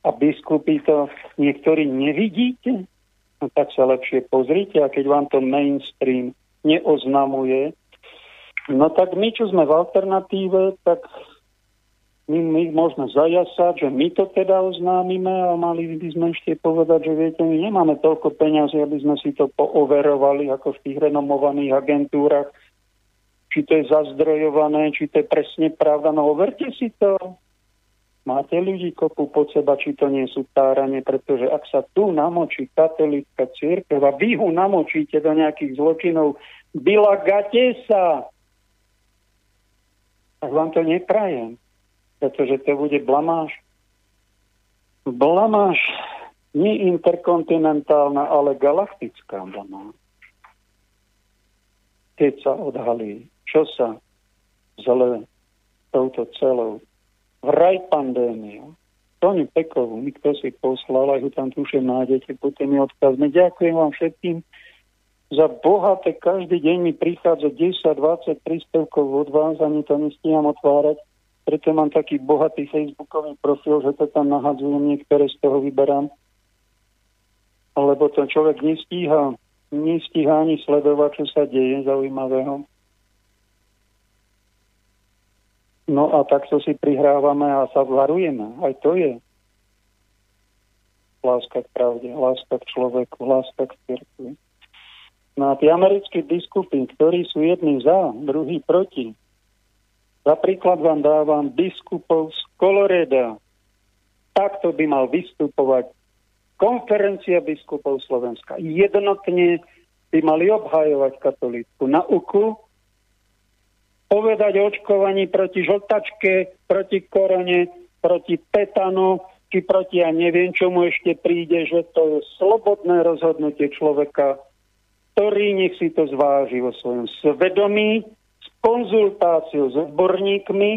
a biskupy to niektorí nevidíte, no tak sa lepšie pozrite a keď vám to mainstream neoznamuje, no tak my, čo sme v alternatíve, tak my, my môžeme zajasať, že my to teda oznámime a mali by sme ešte povedať, že viete, my nemáme toľko peňazí, aby sme si to pooverovali ako v tých renomovaných agentúrach, či to je zazdrojované, či to je presne pravda. No overte si to. Máte ľudí kopu pod seba, či to nie sú táranie, pretože ak sa tu namočí katolícka církev a vy ho namočíte do nejakých zločinov, bilagate sa. Tak vám to neprajem, pretože to bude blamáž. Blamáž nie interkontinentálna, ale galaktická blamáž. Keď sa odhalí, čo sa zle touto celou vraj pandémia. Tony Pekovú, mi kto si poslal, aj ho tam tuším nájdete, poďte mi odkazme. Ďakujem vám všetkým za bohaté, každý deň mi prichádza 10-20 príspevkov od vás, ani to nestíham otvárať, preto mám taký bohatý facebookový profil, že to tam nahadzujem, niektoré z toho vyberám. Lebo to človek nestíha, nestíha ani sledovať, čo sa deje zaujímavého. No a takto si prihrávame a sa varujeme. Aj to je láska k pravde, láska k človeku, láska k cirkvi. No a tí americkí biskupy, ktorí sú jedni za, druhý proti, Za príklad vám dávam biskupov z Koloreda. Takto by mal vystupovať konferencia biskupov Slovenska. Jednotne by mali obhajovať katolícku nauku, povedať o očkovaní proti žltačke, proti korone, proti tetanu, či proti ja neviem čomu ešte príde, že to je slobodné rozhodnutie človeka, ktorý nech si to zváži vo svojom svedomí, konzultáciu s odborníkmi,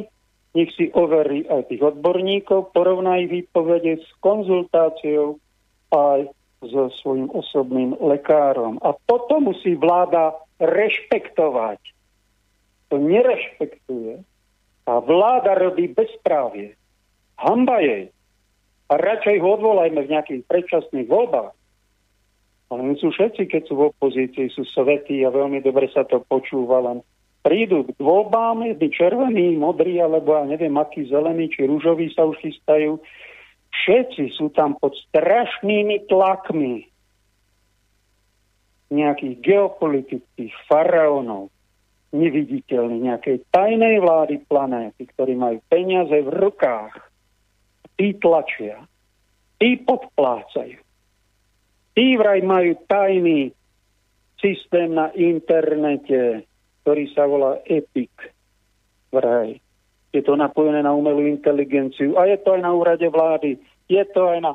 nech si overí aj tých odborníkov, porovná ich výpovede s konzultáciou aj so svojím osobným lekárom. A potom musí vláda rešpektovať. To nerešpektuje. A vláda robí bezprávie. Hamba jej. A radšej ho odvolajme v nejakých predčasných voľbách. Ale my sú všetci, keď sú v opozícii, sú svetí a veľmi dobre sa to počúva, len prídu k voľbám, jedni červení, modrí, alebo ja neviem, aký zelený, či rúžoví sa už chystajú. Všetci sú tam pod strašnými tlakmi nejakých geopolitických faraónov, neviditeľných, nejakej tajnej vlády planéty, ktorí majú peniaze v rukách. Tí tlačia, tí podplácajú. Tí vraj majú tajný systém na internete, ktorý sa volá EPIC vraj. Je to napojené na umelú inteligenciu a je to aj na úrade vlády, je to aj na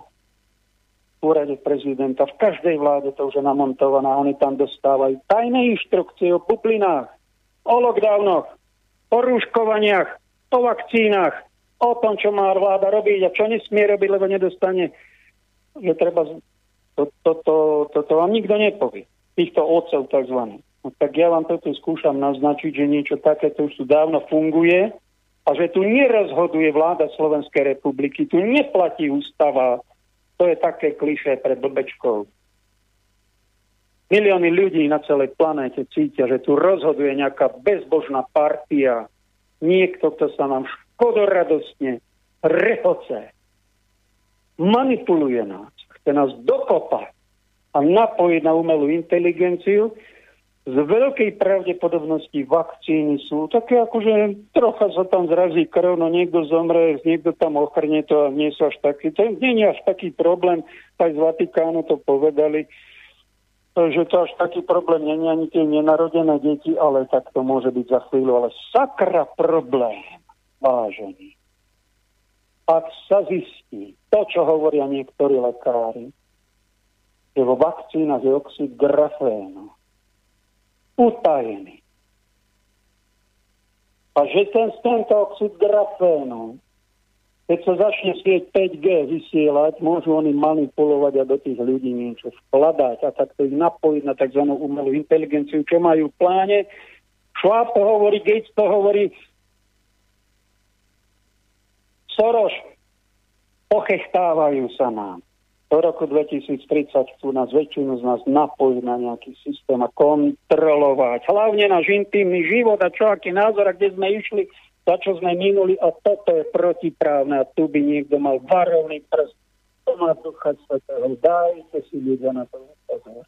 úrade prezidenta. V každej vláde to už je namontované oni tam dostávajú tajné inštrukcie o bublinách, o lockdownoch, o rúškovaniach, o vakcínach, o tom, čo má vláda robiť a čo nesmie robiť, lebo nedostane. Je treba... Toto to, to, to, vám nikto nepovie. Týchto otcov takzvaných. No, tak ja vám toto skúšam naznačiť, že niečo takéto už tu dávno funguje a že tu nerozhoduje vláda Slovenskej republiky, tu neplatí ústava. To je také klišé pre blbečkov. Milióny ľudí na celej planéte cítia, že tu rozhoduje nejaká bezbožná partia, niekto, kto sa nám škodoradostne rehoce, manipuluje nás, chce nás dokopať a napojiť na umelú inteligenciu, z veľkej pravdepodobnosti vakcíny sú také akože trocha sa tam zrazí krv, no niekto zomre, niekto tam ochrne to a nie sú až taký, to nie je až taký problém, aj z Vatikánu to povedali, že to až taký problém je ani tie nenarodené deti, ale tak to môže byť za chvíľu, ale sakra problém, vážený. Ak sa zistí to, čo hovoria niektorí lekári, že vo vakcínach je oxid grafénu, utajený. A že ten, tento oxid grafénu, keď sa začne svieť 5G vysielať, môžu oni manipulovať a do tých ľudí niečo vkladať a takto ich napojiť na tzv. umelú inteligenciu, čo majú v pláne. Schwab to hovorí, Gates to hovorí, Soros, pochechtávajú sa nám do roku 2030 chcú nás väčšinu z nás napojiť na nejaký systém a kontrolovať. Hlavne náš intimný život a čo, aký názor a kde sme išli, za čo sme minuli a toto je protiprávne a tu by niekto mal varovný prst. To má ducha svetého. Dajte si ľudia na to pozor.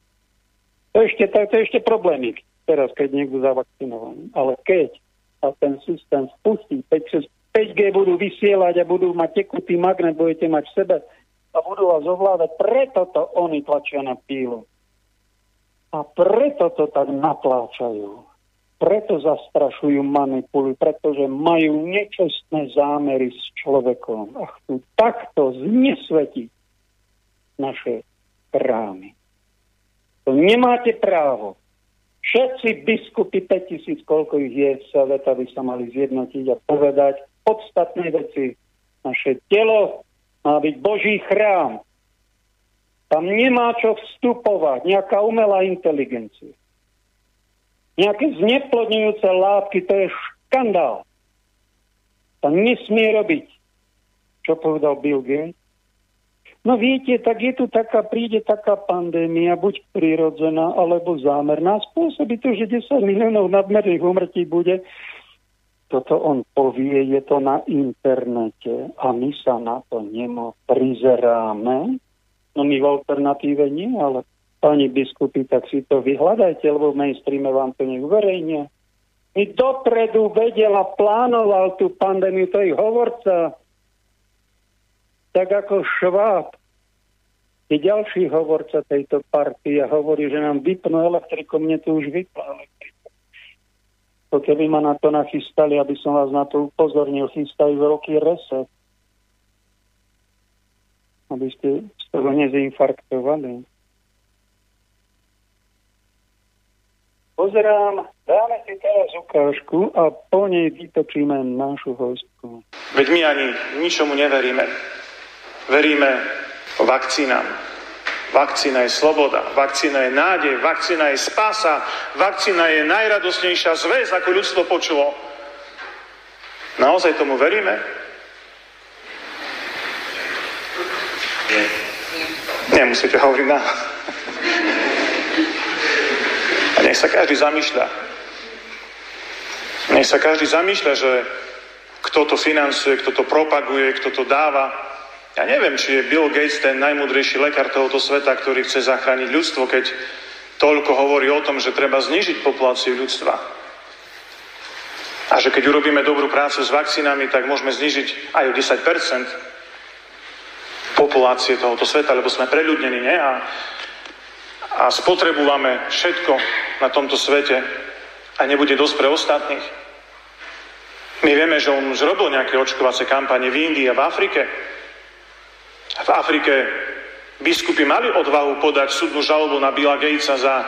To ešte, to, to ešte problémik teraz, keď niekto zavakcinovaný. Ale keď sa ten systém spustí, 5, 5G budú vysielať a budú mať tekutý magnet, budete mať v sebe a budú vás ovládať. Preto to oni tlačia na pílu. A preto to tak natláčajú. Preto zastrašujú, manipulujú, pretože majú nečestné zámery s človekom a chcú takto znesvetiť naše rámy. To nemáte právo. Všetci biskupy, 5000, koľko ich je, sveta by sa mali zjednotiť a povedať podstatné veci. Naše telo má byť Boží chrám. Tam nemá čo vstupovať, nejaká umelá inteligencia. Nejaké zneplodňujúce látky, to je škandál. To nesmie robiť. Čo povedal Bill Gates? No viete, tak je tu taká, príde taká pandémia, buď prirodzená, alebo zámerná. Spôsobí to, že 10 miliónov nadmerných umrtí bude toto on povie, je to na internete a my sa na to nemo prizeráme. No my v alternatíve nie, ale pani biskupy, tak si to vyhľadajte, lebo v mainstreame vám to neuverejnia. mi dopredu vedel plánoval tú pandémiu, to je hovorca, tak ako Šváb, je ďalší hovorca tejto partie hovorí, že nám vypnú elektriku, mne to už vypla elektriku. To keby ma na to nachystali, aby som vás na to upozornil, chystajú veľký reset. Aby ste z toho nezinfarktovali. Pozerám, dáme si teraz ukážku a po nej vytočíme našu hostku. Veď my ani ničomu neveríme. Veríme vakcínám. Vakcína je sloboda, vakcína je nádej, vakcína je spása, vakcína je najradosnejšia zväz, ako ľudstvo počulo. Naozaj tomu veríme? Nemusíte hovoriť na... Nech sa každý zamýšľa. Nech sa každý zamýšľa, že kto to financuje, kto to propaguje, kto to dáva. Ja neviem, či je Bill Gates ten najmudrejší lekár tohoto sveta, ktorý chce zachrániť ľudstvo, keď toľko hovorí o tom, že treba znižiť populáciu ľudstva. A že keď urobíme dobrú prácu s vakcínami, tak môžeme znižiť aj o 10% populácie tohoto sveta, lebo sme preľudnení, nie? A a spotrebujeme všetko na tomto svete a nebude dosť pre ostatných. My vieme, že on zrobil nejaké očkovacie kampane v Indii a v Afrike. V Afrike biskupy mali odvahu podať súdnu žalobu na Billa Gatesa za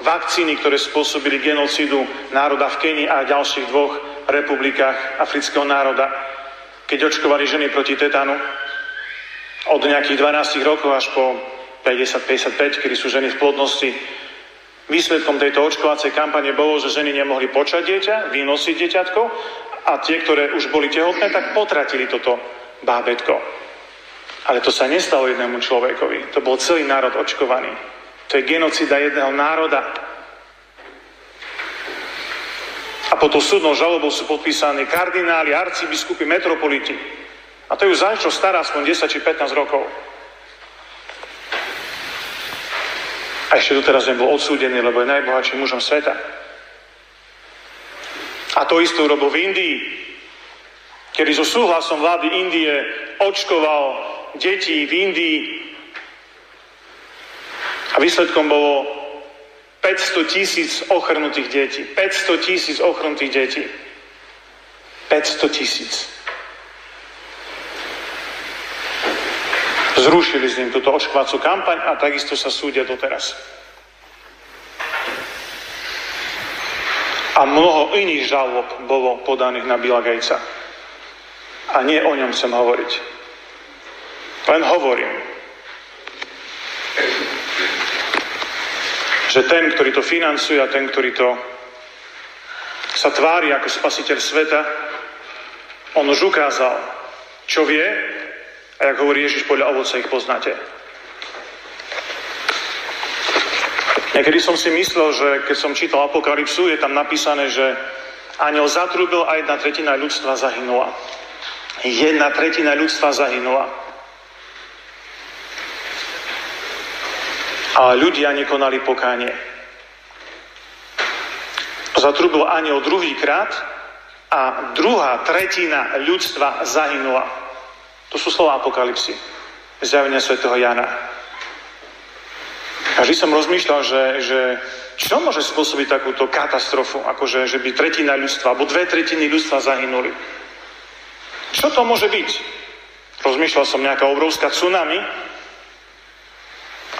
vakcíny, ktoré spôsobili genocidu národa v Kenii a ďalších dvoch republikách afrického národa, keď očkovali ženy proti tetánu od nejakých 12 rokov až po 50-55, kedy sú ženy v plodnosti. Výsledkom tejto očkovacej kampane bolo, že ženy nemohli počať dieťa, vynosiť dieťatko a tie, ktoré už boli tehotné, tak potratili toto bábetko. Ale to sa nestalo jednému človekovi. To bol celý národ očkovaný. To je genocida jedného národa. A pod tou súdnou žalobou sú podpísaní kardináli, arcibiskupy, metropoliti. A to je už čo stará aspoň 10 či 15 rokov. A ešte doteraz nebol odsúdený, lebo je najbohatším mužom sveta. A to isté urobil v Indii, kedy so súhlasom vlády Indie očkoval deti v Indii a výsledkom bolo 500 tisíc ochrnutých detí. 500 tisíc ochrnutých detí. 500 tisíc. Zrušili s ním túto očkovacú kampaň a takisto sa súdia doteraz. A mnoho iných žalob bolo podaných na Billa Gatesa. A nie o ňom chcem hovoriť. Len hovorím, že ten, ktorý to financuje a ten, ktorý to sa tvári ako spasiteľ sveta, on už ukázal, čo vie a jak hovorí Ježiš, podľa ovoce ich poznáte. Niekedy som si myslel, že keď som čítal Apokalypsu, je tam napísané, že aniel zatrúbil a jedna tretina ľudstva zahynula. Jedna tretina ľudstva zahynula. A ľudia nekonali pokánie. Zatrúbil aniel druhýkrát a druhá tretina ľudstva zahynula. To sú slova apokalipsy, zjavenia svätého Jana. A vždy som rozmýšľal, že, že čo môže spôsobiť takúto katastrofu, akože že by tretina ľudstva, alebo dve tretiny ľudstva zahynuli. Čo to môže byť? Rozmýšľal som nejaká obrovská tsunami,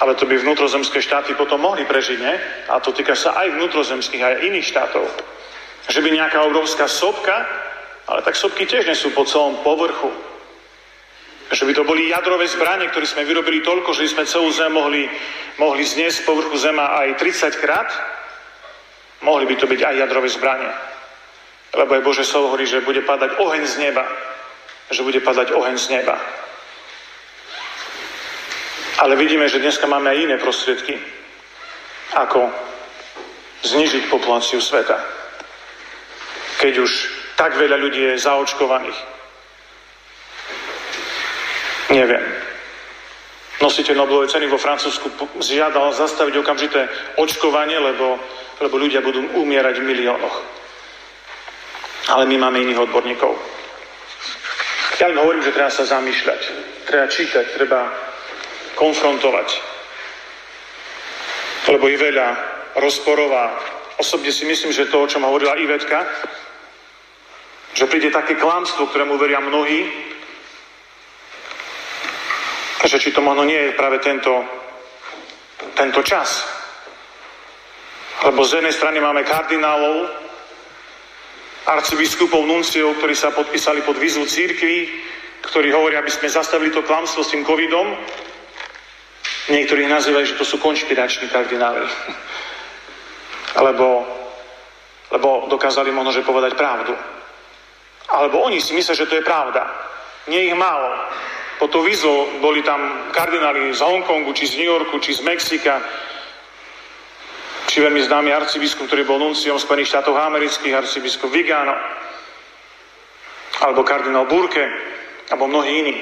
ale to by vnútrozemské štáty potom mohli prežiť, ne? A to týka sa aj vnútrozemských, aj iných štátov. Že by nejaká obrovská sopka, ale tak sopky tiež nie sú po celom povrchu. Že by to boli jadrové zbranie, ktoré sme vyrobili toľko, že sme celú zem mohli, mohli zniesť povrchu Zema aj 30 krát. Mohli by to byť aj jadrové zbranie. Lebo aj Bože slovo hovorí, že bude padať oheň z neba. Že bude padať oheň z neba. Ale vidíme, že dneska máme aj iné prostriedky, ako znižiť populáciu sveta. Keď už tak veľa ľudí je zaočkovaných, Neviem. Nositeľ Nobelovej ceny vo Francúzsku žiadal zastaviť okamžité očkovanie, lebo, lebo ľudia budú umierať v miliónoch. Ale my máme iných odborníkov. Ja len hovorím, že treba sa zamýšľať, treba čítať, treba konfrontovať. Lebo je veľa rozporov osobne si myslím, že to, o čom hovorila Ivetka, že príde také klamstvo, ktorému veria mnohí, že či to možno nie je práve tento, tento čas. Lebo z jednej strany máme kardinálov, arcibiskupov, nunciov, ktorí sa podpísali pod výzvu církvy, ktorí hovoria, aby sme zastavili to klamstvo s tým covidom. Niektorí nazývajú, že to sú konšpirační kardináli. lebo, lebo dokázali možno, že povedať pravdu. Alebo oni si myslia, že to je pravda. Nie ich málo. Po to výzvo boli tam kardináli z Hongkongu, či z New Yorku, či z Mexika, či veľmi známy arcibiskup, ktorý bol nunciom Spojených štátov amerických, arcibiskup Vigano, alebo kardinál Burke, alebo mnohí iní,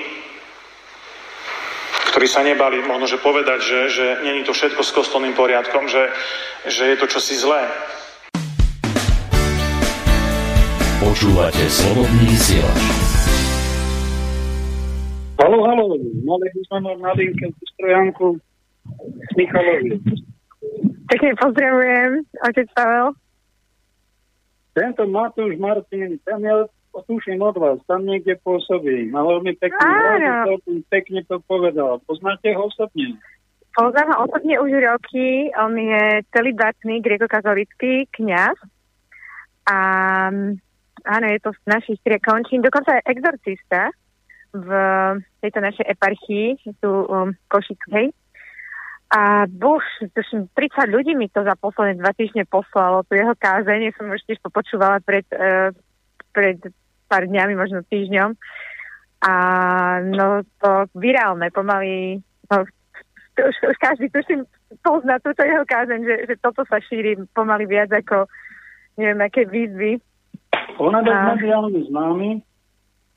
ktorí sa nebali možno, že povedať, že, že není to všetko s kostolným poriadkom, že, že je to čosi zlé. Počúvate slobodný vysielač. Halo, halo, sme mať na linke strojanku z Michalovi. Pekne pozdravujem, otec Pavel. Tento Matúš Martin, ten ja tuším od vás, tam niekde pôsobí. Má veľmi pekný hľad, pekne to povedal. Poznáte ho osobne? Poznám ho osobne už roky. On je celibatný grekokatolický kňaz. A áno, je to z našich končín, dokonca je exorcista v tejto našej eparchii, tu um, Košic, hej. A tuším, 30 ľudí mi to za posledné dva týždne poslalo, tu jeho kázenie som už tiež popočúvala pred, uh, pred pár dňami, možno týždňom. A no to virálne, pomaly, no, to už, už každý tuším pozná túto jeho kázeň, že, že toto sa šíri pomaly viac ako neviem, aké výzvy. Ona je mediálne známy,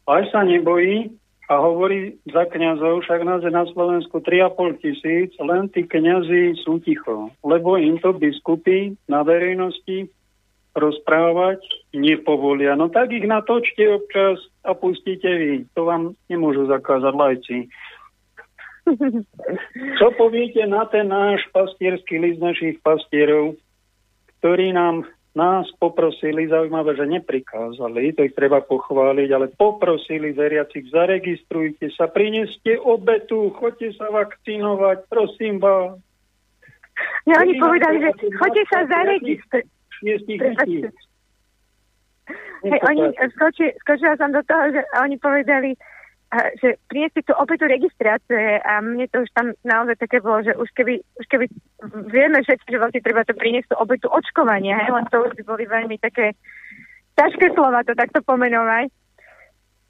aj sa nebojí, a hovorí za kniazov, však nás je na Slovensku 3,5 tisíc, len tí kniazy sú ticho, lebo im to biskupy na verejnosti rozprávať nepovolia. No tak ich natočte občas a pustíte vy. To vám nemôžu zakázať lajci. Čo poviete na ten náš pastierský list našich pastierov, ktorý nám nás poprosili, zaujímavé, že neprikázali, to ich treba pochváliť, ale poprosili veriacich, zaregistrujte sa, prineste obetu, choďte sa vakcinovať, prosím vás. Ja, oni povedali, že choďte sa zaregistrovať. Hej, oni, skočila som do toho, že oni povedali, že priniesli tú opäť registrácie a mne to už tam naozaj také bolo, že už keby, už keby vieme všetci, že vlastne treba to priniesť tú opäť očkovania, hej, len to už by boli veľmi také ťažké slova to takto pomenovať.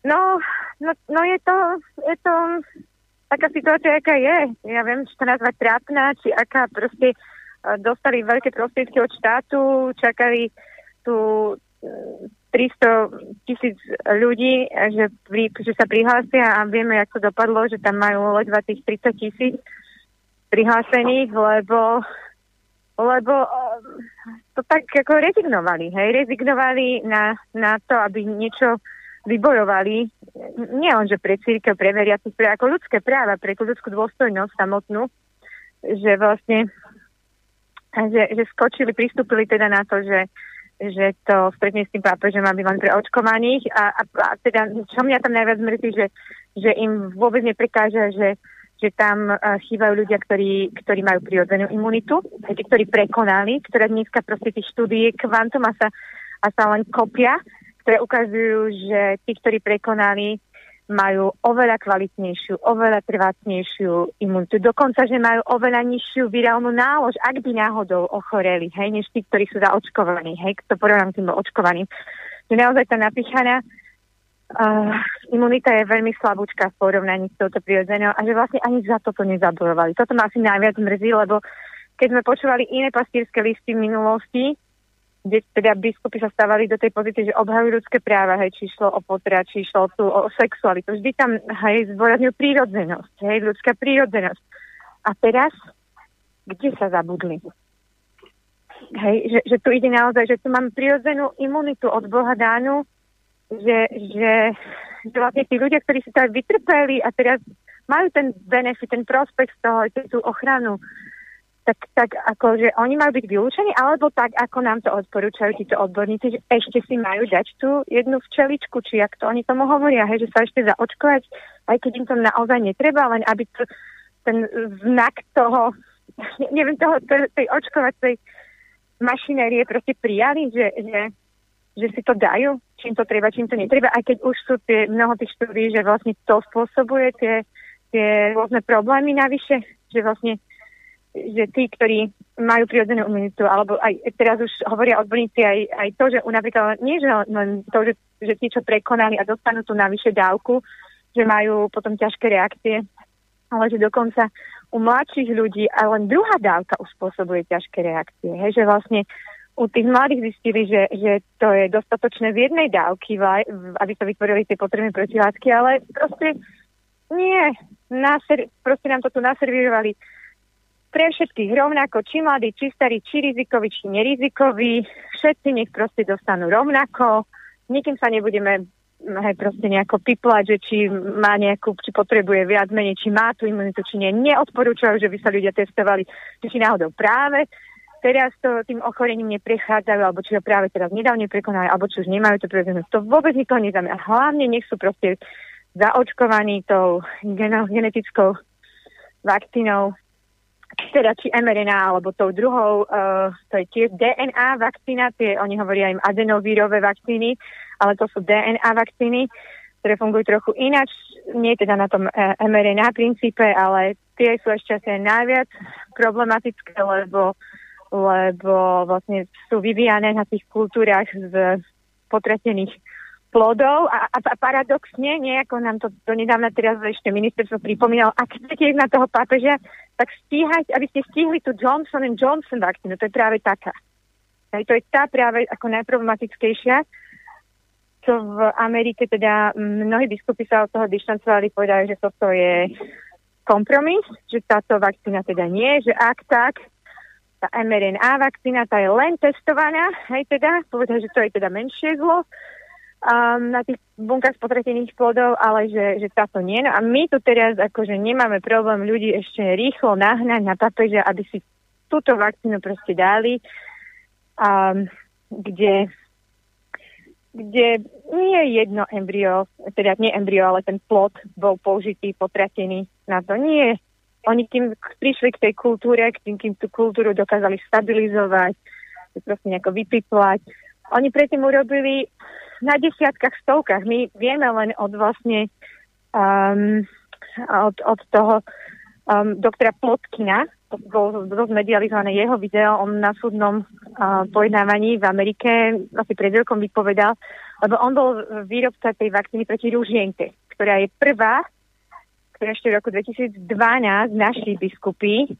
No, no, no je to, je to taká situácia, aká je. Ja viem, či to nazvať trápna, či aká proste dostali veľké prostriedky od štátu, čakali tú 300 tisíc ľudí, že, že sa prihlásia a vieme, ako dopadlo, že tam majú ledva tých 30 tisíc prihlásených, lebo lebo to tak ako rezignovali, hej, rezignovali na, na to, aby niečo vybojovali, nie len, že pre církev, pre veriacich, pre ako ľudské práva, pre tú ľudskú dôstojnosť samotnú, že vlastne že, že skočili, pristúpili teda na to, že že to stretne s tým pápežom, aby len pre očkovaných. A, a, a teda, čo mňa tam najviac mrzí, že, že im vôbec neprekáža, že, že tam uh, chýbajú ľudia, ktorí, ktorí majú prirodzenú imunitu, tí, ktorí prekonali, ktoré dneska proste tých štúdií kvantum a sa, a sa len kopia, ktoré ukazujú, že tí, ktorí prekonali majú oveľa kvalitnejšiu, oveľa trvácnejšiu imunitu. Dokonca, že majú oveľa nižšiu virálnu nálož, ak by náhodou ochoreli, hej, než tí, ktorí sú zaočkovaní, hej, to porovnám tým očkovaným. Že naozaj tá napíchaná uh, imunita je veľmi slabúčka v porovnaní s touto prirodzenou a že vlastne ani za toto nezabojovali. Toto ma asi najviac mrzí, lebo keď sme počúvali iné pastierské listy v minulosti, kde teda biskupy sa stávali do tej pozície, že obhajujú ľudské práva, hej, či išlo o potra, či išlo tu o sexualitu. Vždy tam, hej, zdôrazňujú prírodzenosť, hej, ľudská prírodzenosť. A teraz, kde sa zabudli? hej, že, že tu ide naozaj, že tu máme prirodzenú imunitu od Boha dánu, že, že, že vlastne tí ľudia, ktorí si to aj vytrpeli a teraz majú ten benefit, ten prospekt z toho, tú ochranu, tak, tak ako, že oni majú byť vylúčení, alebo tak, ako nám to odporúčajú títo odborníci, že ešte si majú dať tú jednu včeličku, či jak to oni tomu hovoria, hej, že sa ešte zaočkovať, aj keď im to naozaj netreba, len aby to, ten znak toho, neviem, toho, tej očkovacej mašinérie proste prijali, že, že, že si to dajú, čím to treba, čím to netreba, aj keď už sú tie mnoho tých štúdí, že vlastne to spôsobuje tie, tie rôzne problémy navyše, že vlastne že tí, ktorí majú prirodzenú imunitu, alebo aj teraz už hovoria odborníci aj, aj to, že napríklad nie, že len to, že, že tí, čo prekonali a dostanú tú navyše dávku, že majú potom ťažké reakcie, ale že dokonca u mladších ľudí a len druhá dávka už spôsobuje ťažké reakcie. Hej, že vlastne u tých mladých zistili, že, že to je dostatočné v jednej dávky, aby sa vytvorili tie potrebné protilátky, ale proste nie, naser, proste nám to tu naservírovali pre všetkých rovnako, či mladí, či starí, či rizikoví, či nerizikoví, všetci nech proste dostanú rovnako, nikým sa nebudeme hej, proste nejako piplať, že či má nejakú, či potrebuje viac menej, či má tú imunitu, či nie. Neodporúčajú, že by sa ľudia testovali, či náhodou práve teraz to tým ochorením neprechádzajú, alebo či ho práve teraz nedávne prekonali, alebo či už nemajú to prirodzené. To vôbec nikoho nezaujíma. Hlavne nech sú proste zaočkovaní tou genetickou vakcínou teda či mRNA alebo tou druhou, uh, to je tiež DNA vakcína, tie, oni hovoria im adenovírové vakcíny, ale to sú DNA vakcíny, ktoré fungujú trochu ináč, nie teda na tom uh, mRNA princípe, ale tie sú ešte asi najviac problematické, lebo, lebo vlastne sú vyvíjane na tých kultúrach z potratených plodov a, a, a paradoxne, nejako nám to do nedávna teraz ešte ministerstvo pripomínalo, ak chcete ísť na toho pápeža, tak stíhať, aby ste stihli tú Johnson Johnson vakcínu, to je práve taká. Aj to je tá práve ako najproblematickejšia, čo v Amerike teda mnohí biskupy sa od toho dištancovali, povedali, že toto je kompromis, že táto vakcína teda nie, že ak tak, tá mRNA vakcína, tá je len testovaná, hej teda, povedali, že to je teda menšie zlo, um, na tých bunkách spotratených plodov, ale že, že táto nie. No a my tu teraz akože nemáme problém ľudí ešte rýchlo nahnať na papeža, aby si túto vakcínu proste dali, um, kde kde nie je jedno embryo, teda nie embryo, ale ten plod bol použitý, potratený na to. Nie. Oni kým prišli k tej kultúre, kým, kým tú kultúru dokázali stabilizovať, proste nejako vypiplať, oni predtým urobili na desiatkách, stovkách. My vieme len od vlastne um, od, od toho um, doktora Plotkina, to bolo dosť medializované jeho video, on na súdnom uh, pojednávaní v Amerike asi pred rokom vypovedal, lebo on bol výrobca tej vakcíny proti rúžienke, ktorá je prvá, ktorá ešte v roku 2012 naši biskupy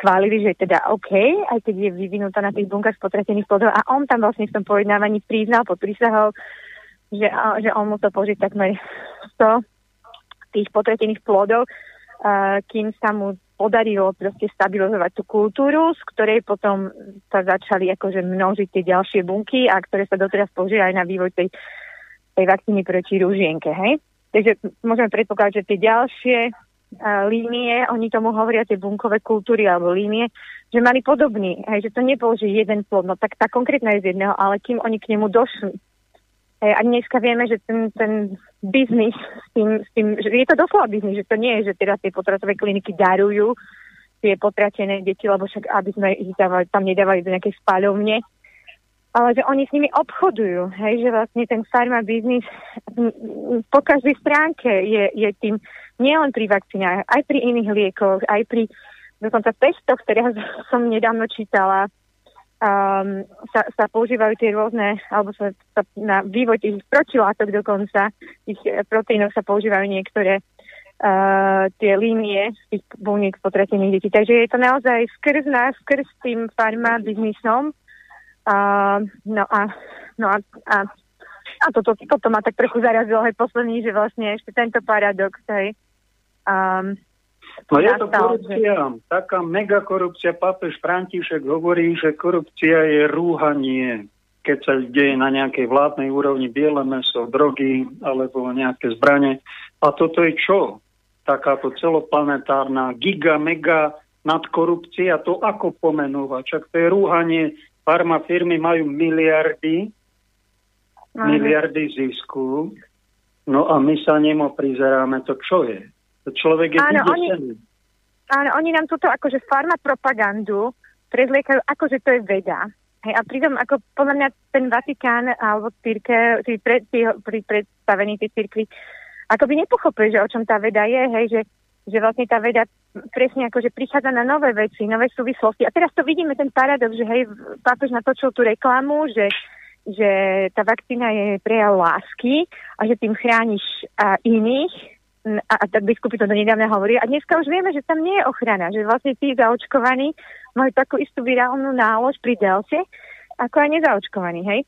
chválili, že je teda OK, aj keď je vyvinutá na tých bunkách spotratených plodov. A on tam vlastne v tom pojednávaní priznal pod prísahou, že, že on musel použiť takmer 100 tých potratených plodov, kým sa mu podarilo proste stabilizovať tú kultúru, z ktorej potom sa začali akože množiť tie ďalšie bunky a ktoré sa doteraz používajú aj na vývoj tej, tej vakcíny proti rúžienke, hej? Takže môžeme predpokladať, že tie ďalšie línie, oni tomu hovoria tie bunkové kultúry alebo línie, že mali podobný, hej, že to nebol, že jeden plod, no tak tá konkrétna je z jedného, ale kým oni k nemu došli. Hej, a dneska vieme, že ten, ten biznis s tým, s tým, že je to doslova biznis, že to nie je, že teraz tie potratové kliniky darujú tie potratené deti, lebo však aby sme ich tam nedávali do nejakej spáľovne, ale že oni s nimi obchodujú, hej, že vlastne ten farma biznis po každej stránke je, je tým nielen pri vakcínach, aj pri iných liekoch, aj pri dokonca testoch, ktoré som nedávno čítala, um, sa, sa používajú tie rôzne, alebo sa, sa na vývoj tých protilátok dokonca, tých proteínov sa používajú niektoré uh, tie línie tých buniek potratených detí. Takže je to naozaj skrz nás, skrz tým farma biznisom, a, no a, no a, a, a toto, toto ma tak trochu zarazilo aj posledný, že vlastne ešte tento paradox, hej. Um, No je to korupcia, taká mega korupcia. Pápež František hovorí, že korupcia je rúhanie, keď sa deje na nejakej vládnej úrovni biele meso, drogy alebo nejaké zbranie. A toto je čo? Takáto celoplanetárna giga, mega nadkorupcia, to ako pomenúvať? Čak to je rúhanie, farma firmy majú miliardy, Áno. miliardy zisku, no a my sa nemo prizeráme, to čo je? To človek je Áno, vydesený. Áno, oni nám túto akože farma propagandu prezliekajú, akože to je veda. Hej, a pritom ako podľa mňa ten Vatikán alebo círke, tí, pre, tí, tí predstavení tej církvy, ako by nepochopili, že o čom tá veda je, hej, že, že vlastne tá veda presne akože prichádza na nové veci, nové súvislosti. A teraz to vidíme, ten paradox, že hej, pápež natočil tú reklamu, že že tá vakcína je prejav lásky a že tým chrániš a iných a, a tak biskupy to do nedávna hovorí. A dneska už vieme, že tam nie je ochrana, že vlastne tí zaočkovaní majú takú istú virálnu nálož pri delte, ako aj nezaočkovaní, hej.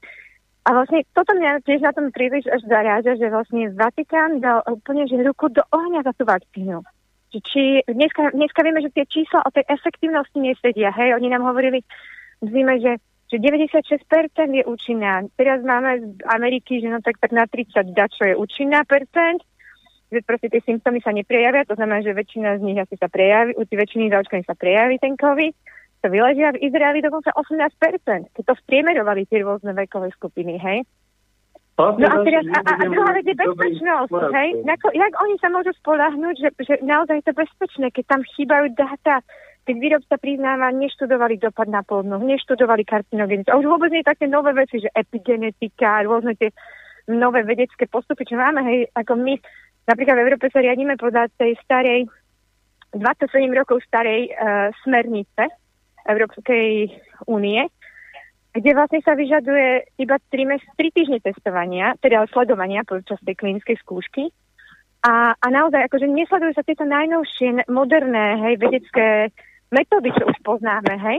A vlastne toto mňa tiež na tom príliš až zaráža, že vlastne Vatikán dal úplne že ruku do ohňa za tú vakcínu. Či, dneska, dneska vieme, že tie čísla o tej efektívnosti nesedia. Hej, oni nám hovorili v zime, že, že 96% je účinná. Teraz máme z Ameriky, že no tak, tak na 30 dá, čo je účinná percent, že proste tie symptómy sa neprejavia, to znamená, že väčšina z nich asi sa prejaví, u väčšiny zaočkaných sa prejaví ten COVID, to vyležia v Izraeli dokonca 18%, keď to spriemerovali tie rôzne vekové skupiny, hej. No a teraz, a, a, druhá vec je bezpečnosť, hej? Ako, jak oni sa môžu spolahnúť, že, že naozaj je to bezpečné, keď tam chýbajú dáta, keď výrobca priznáva, neštudovali dopad na plodnosť, neštudovali karcinogenitu. A už vôbec nie také nové veci, že epigenetika, rôzne tie nové vedecké postupy, čo máme, hej, ako my napríklad v Európe sa riadíme podľa tej starej, 27 rokov starej uh, smernice Európskej únie, kde vlastne sa vyžaduje iba 3, mes- 3 týždne testovania, teda sledovania počas tej klinickej skúšky. A, a naozaj, akože nesledujú sa tieto najnovšie, moderné, hej, vedecké metódy, čo už poznáme, hej.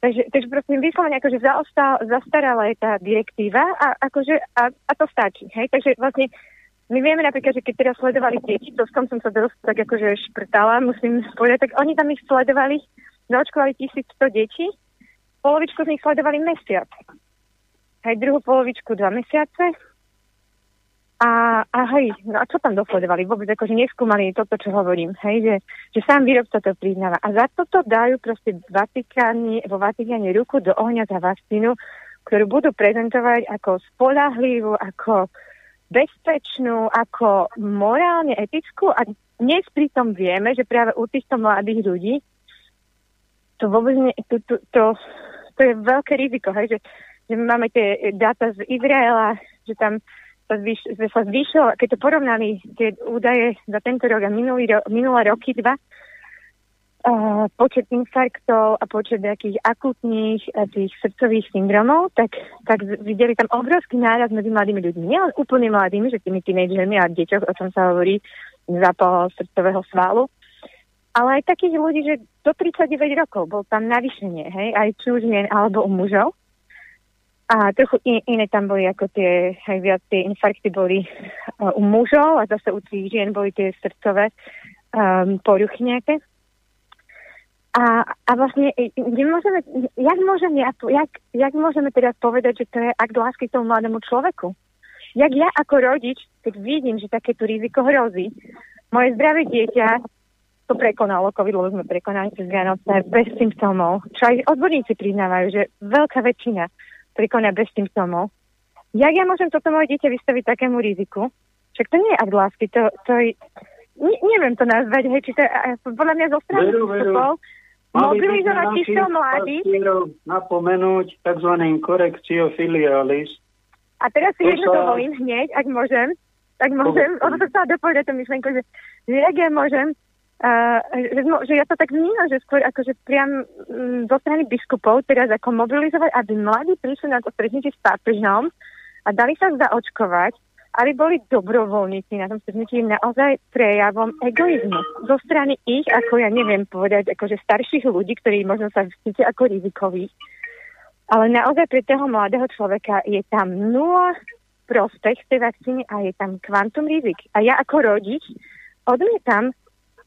Takže, takže prosím, vyslovene akože zaostal, zastarala je tá direktíva a, akože, a, a to stačí, hej. Takže vlastne my vieme napríklad, že keď teraz sledovali deti, to s kom som sa dosť tak akože šprtala, musím povedať, tak oni tam ich sledovali, zaočkovali 1100 detí, polovičku z nich sledovali mesiac. Hej, druhú polovičku dva mesiace. A, a hej, no a čo tam dosledovali? Vôbec akože neskúmali toto, čo hovorím. Hej, že, že sám výrobca to priznáva. A za toto dajú proste Vatikáni, vo Vatikáne ruku do ohňa za vakcínu, ktorú budú prezentovať ako spolahlivú, ako bezpečnú, ako morálne etickú a dnes pritom vieme, že práve u týchto mladých ľudí to vôbec nie, to, to, to, to je veľké riziko, hej, že, že máme tie dáta z Izraela, že tam sa, zvýš, sa zvýšilo, keď to porovnali tie údaje za tento rok a minulý ro, minulé roky dva, počet infarktov a počet nejakých akutných tých srdcových syndromov, tak, tak videli tam obrovský náraz medzi mladými ľuďmi. Nielen úplne mladými, že tými tínedžermi a deťoch, o čom sa hovorí, zápal srdcového svalu, ale aj takých ľudí, že do 39 rokov bol tam navýšenie, hej, aj či už žien alebo u mužov. A trochu in, iné tam boli ako tie, aj viac tie infarkty boli uh, u mužov a zase u tých žien boli tie srdcové um, poruchy nejaké. A, a vlastne, nemôžeme, jak, môžeme, jak, jak môžeme teraz povedať, že to je akt lásky tomu mladému človeku? Jak ja ako rodič, keď vidím, že takéto riziko hrozí, moje zdravé dieťa to prekonalo, COVID, lebo sme prekonali cez Vianoce bez symptómov, čo aj odborníci priznávajú, že veľká väčšina prekoná bez symptómov. Jak ja môžem toto moje dieťa vystaviť takému riziku? Však to nie je akt lásky, to, to je, ne, neviem to nazvať, hej, či to je, podľa mňa zo strany vstupov, mobilizovať týchto mladých. napomenúť tzv. korekcio filialis. A teraz si To jedno sa- dovolím hneď, ak môžem, tak môžem, ono sa chcela dopovedať tú myšlenku, že, že jak ja môžem, uh, že, mo- že ja to tak vnímam, že skôr akože priam mm, zo strany biskupov teraz ako mobilizovať, aby mladí prišli na to stretnutie s pápežom a dali sa zaočkovať, aby boli dobrovoľníci na tom stretnutí naozaj prejavom egoizmu. Zo strany ich, ako ja neviem povedať, akože starších ľudí, ktorí možno sa cítia ako rizikoví, ale naozaj pre toho mladého človeka je tam nula prospech tej vakcíny a je tam kvantum rizik. A ja ako rodič odmietam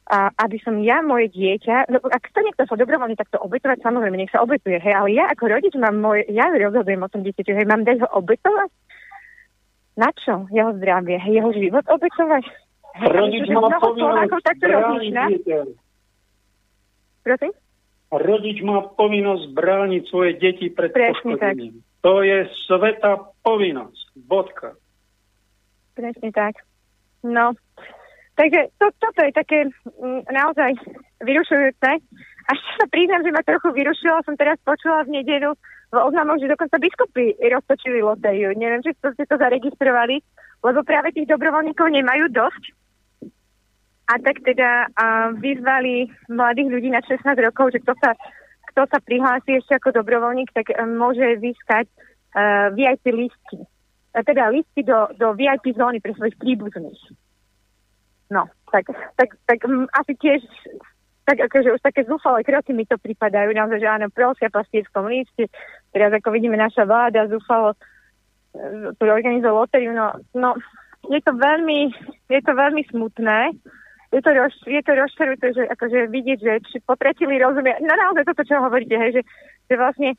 a aby som ja moje dieťa, no ak to niekto sa dobrovoľne takto obetovať, samozrejme, nech sa obetuje, hej, ale ja ako rodič mám moje, ja rozhodujem o tom dieťaťu, hej, mám dať ho obetovať? Na čo? Jeho zdravie, jeho život obetovať? Rodič má povinnosť dieťa. Prosím? Rodič má povinnosť brániť svoje deti pred Presne poškodením. To je sveta povinnosť. Bodka. Presne tak. No, takže to, toto je také m, naozaj vyrušujúce. A sa priznám, že ma trochu vyrušilo. Som teraz počula v nedelu v oznamoch, že dokonca biskupy roztočili lotériu. Neviem, či ste to zaregistrovali, lebo práve tých dobrovoľníkov nemajú dosť. A tak teda a vyzvali mladých ľudí na 16 rokov, že kto sa, kto sa prihlási ešte ako dobrovoľník, tak um, môže získať uh, VIP listy. A teda listy do, do VIP zóny pre svojich príbuzných. No, tak, tak, tak um, asi tiež tak akože už také zúfalé kroky mi to pripadajú, naozaj, že áno, prosia pastierskom liste, teraz ako vidíme naša vláda zúfalo tu organizuje lotériu, no, no je to veľmi, je to veľmi smutné, je to, roz, je to rozčarujúce, že akože vidieť, že či potretili rozumie, no naozaj toto, čo hovoríte, hej, že, že vlastne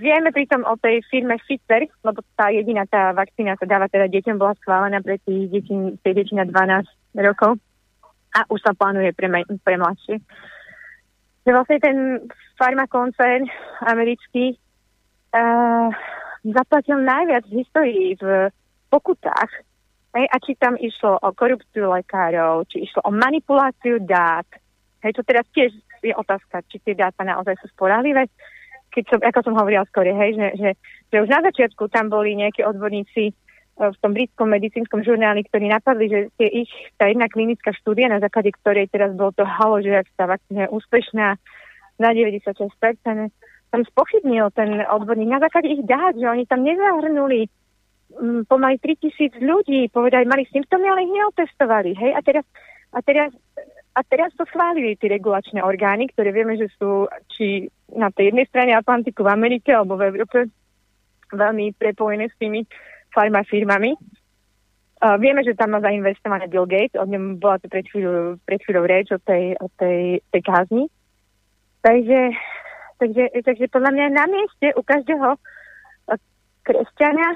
vieme pritom o tej firme Pfizer, lebo tá jediná tá vakcína sa dáva teda deťom, bola schválená pre tých detí, tie deti na 12 rokov a už sa plánuje pre, pre mladšie. Že vlastne ten farmakoncern americký uh, zaplatil najviac v histórii v pokutách. Hej, a či tam išlo o korupciu lekárov, či išlo o manipuláciu dát. Hej, to teraz tiež je otázka, či tie dáta naozaj sú sporahlivé. Keď som, ako som hovorila skôr, hej, že, že, že už na začiatku tam boli nejakí odborníci, v tom britskom medicínskom žurnáli, ktorí napadli, že tie ich, tá jedna klinická štúdia, na základe ktorej teraz bolo to halo, že ak tá vakcína je úspešná na 96%, tam spochybnil ten odborník na základe ich dát, že oni tam nezahrnuli um, pomaly 3000 ľudí, povedali, mali symptómy, ale ich neotestovali. Hej? A, teraz, a, teraz, a teraz to schválili tie regulačné orgány, ktoré vieme, že sú či na tej jednej strane Atlantiku v Amerike alebo v Európe veľmi prepojené s tými farmafirmami. Uh, vieme, že tam má zainvestované Bill Gates, o ňom bola to pred chvíľou, pred chvíľou reč o tej, o tej, tej kázni. Takže, takže, takže podľa mňa je na mieste u každého kresťania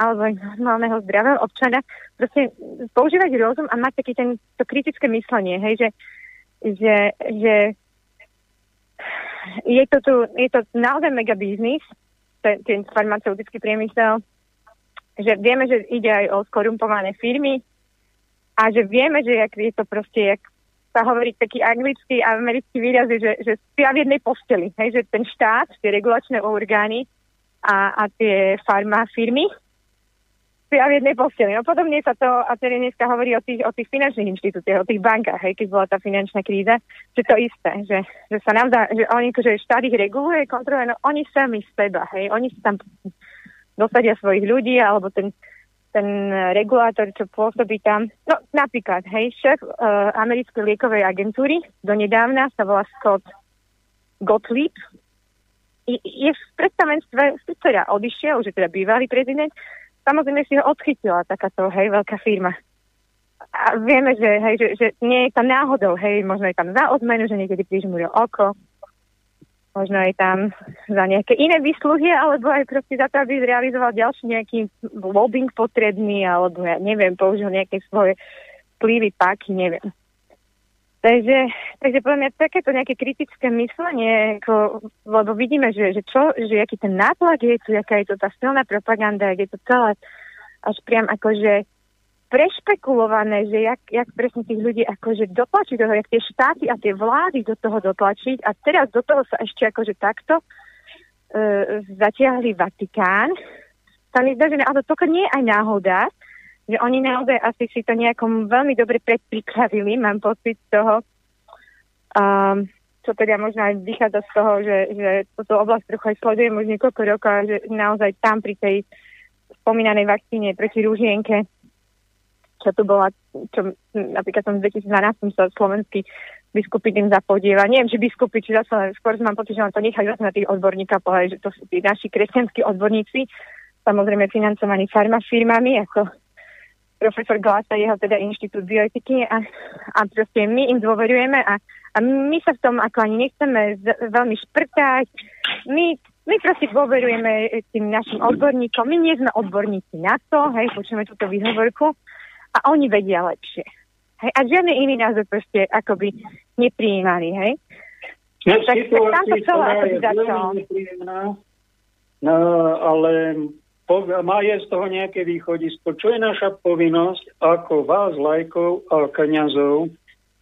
alebo normálneho zdravého občana proste používať rozum a mať ten, to kritické myslenie, hej, že, že, že je to tu, je to naozaj mega biznis, ten, ten farmaceutický priemysel, že vieme, že ide aj o skorumpované firmy a že vieme, že jak je to proste, jak sa hovorí taký anglický a americký výraz, že, že spia v jednej posteli. Hej, že ten štát, tie regulačné orgány a, a tie farma firmy spia v jednej posteli. No podobne sa to, a tedy dneska hovorí o tých, o tých finančných inštitúciách, o tých bankách, hej, keď bola tá finančná kríza, že to isté, že, že sa nám dá, že oni, že štát ich reguluje, kontroluje, no oni sami seba, hej, oni sa tam dosadia svojich ľudí, alebo ten, ten regulátor, čo pôsobí tam. No napríklad, hej, šéf uh, americkej liekovej agentúry do nedávna sa volá Scott Gottlieb. Je, je v predstavenstve Fitzera odišiel, už je teda bývalý prezident. Samozrejme si ho odchytila takáto, hej, veľká firma. A vieme, že, hej, že, že nie je tam náhodou, hej, možno je tam za odmenu, že niekedy prižmúril oko, možno aj tam za nejaké iné výsluhy, alebo aj proste za to, aby zrealizoval ďalší nejaký lobbying potrebný, alebo ja neviem, použil nejaké svoje vplyvy, páky, neviem. Takže, takže podľa mňa takéto nejaké kritické myslenie, ako, lebo vidíme, že, že, čo, že aký ten nátlak je tu, aká je to tá silná propaganda, je to celé až priam akože prešpekulované, že jak, jak presne tých ľudí akože dotlačiť do toho, jak tie štáty a tie vlády do toho dotlačiť a teraz do toho sa ešte akože takto e, zatiahli Vatikán. Sa mi zdá, že ale to nie je aj náhoda, že oni naozaj asi si to nejakom veľmi dobre predpripravili, mám pocit toho, um, čo teda možno aj vychádza z toho, že, že toto oblasť trochu aj sledujem už niekoľko rokov, že naozaj tam pri tej spomínanej vakcíne proti rúžienke čo tu bola, čo napríklad som v 2012 sa slovenský biskupy tým zapodieva. Neviem, či biskupy, či zase skôr mám pocit, že to nechať zase na tých odborníkov povedať, že to sú tí naši kresťanskí odborníci, samozrejme financovaní farmafirmami, ako profesor Glasa, jeho teda inštitút bioetiky a, a proste my im dôverujeme a, a my sa v tom ako ani nechceme z, veľmi šprtať. My, my proste dôverujeme tým našim odborníkom. My nie sme odborníci na to, hej, počujeme túto výhovorku a oni vedia lepšie. Hej, a žiadny iný názor proste akoby neprijímali, hej. No, tak, tak tam to celé akoby začalo. No, ale má je z toho nejaké východisko. Čo je naša povinnosť ako vás, lajkov a kniazov,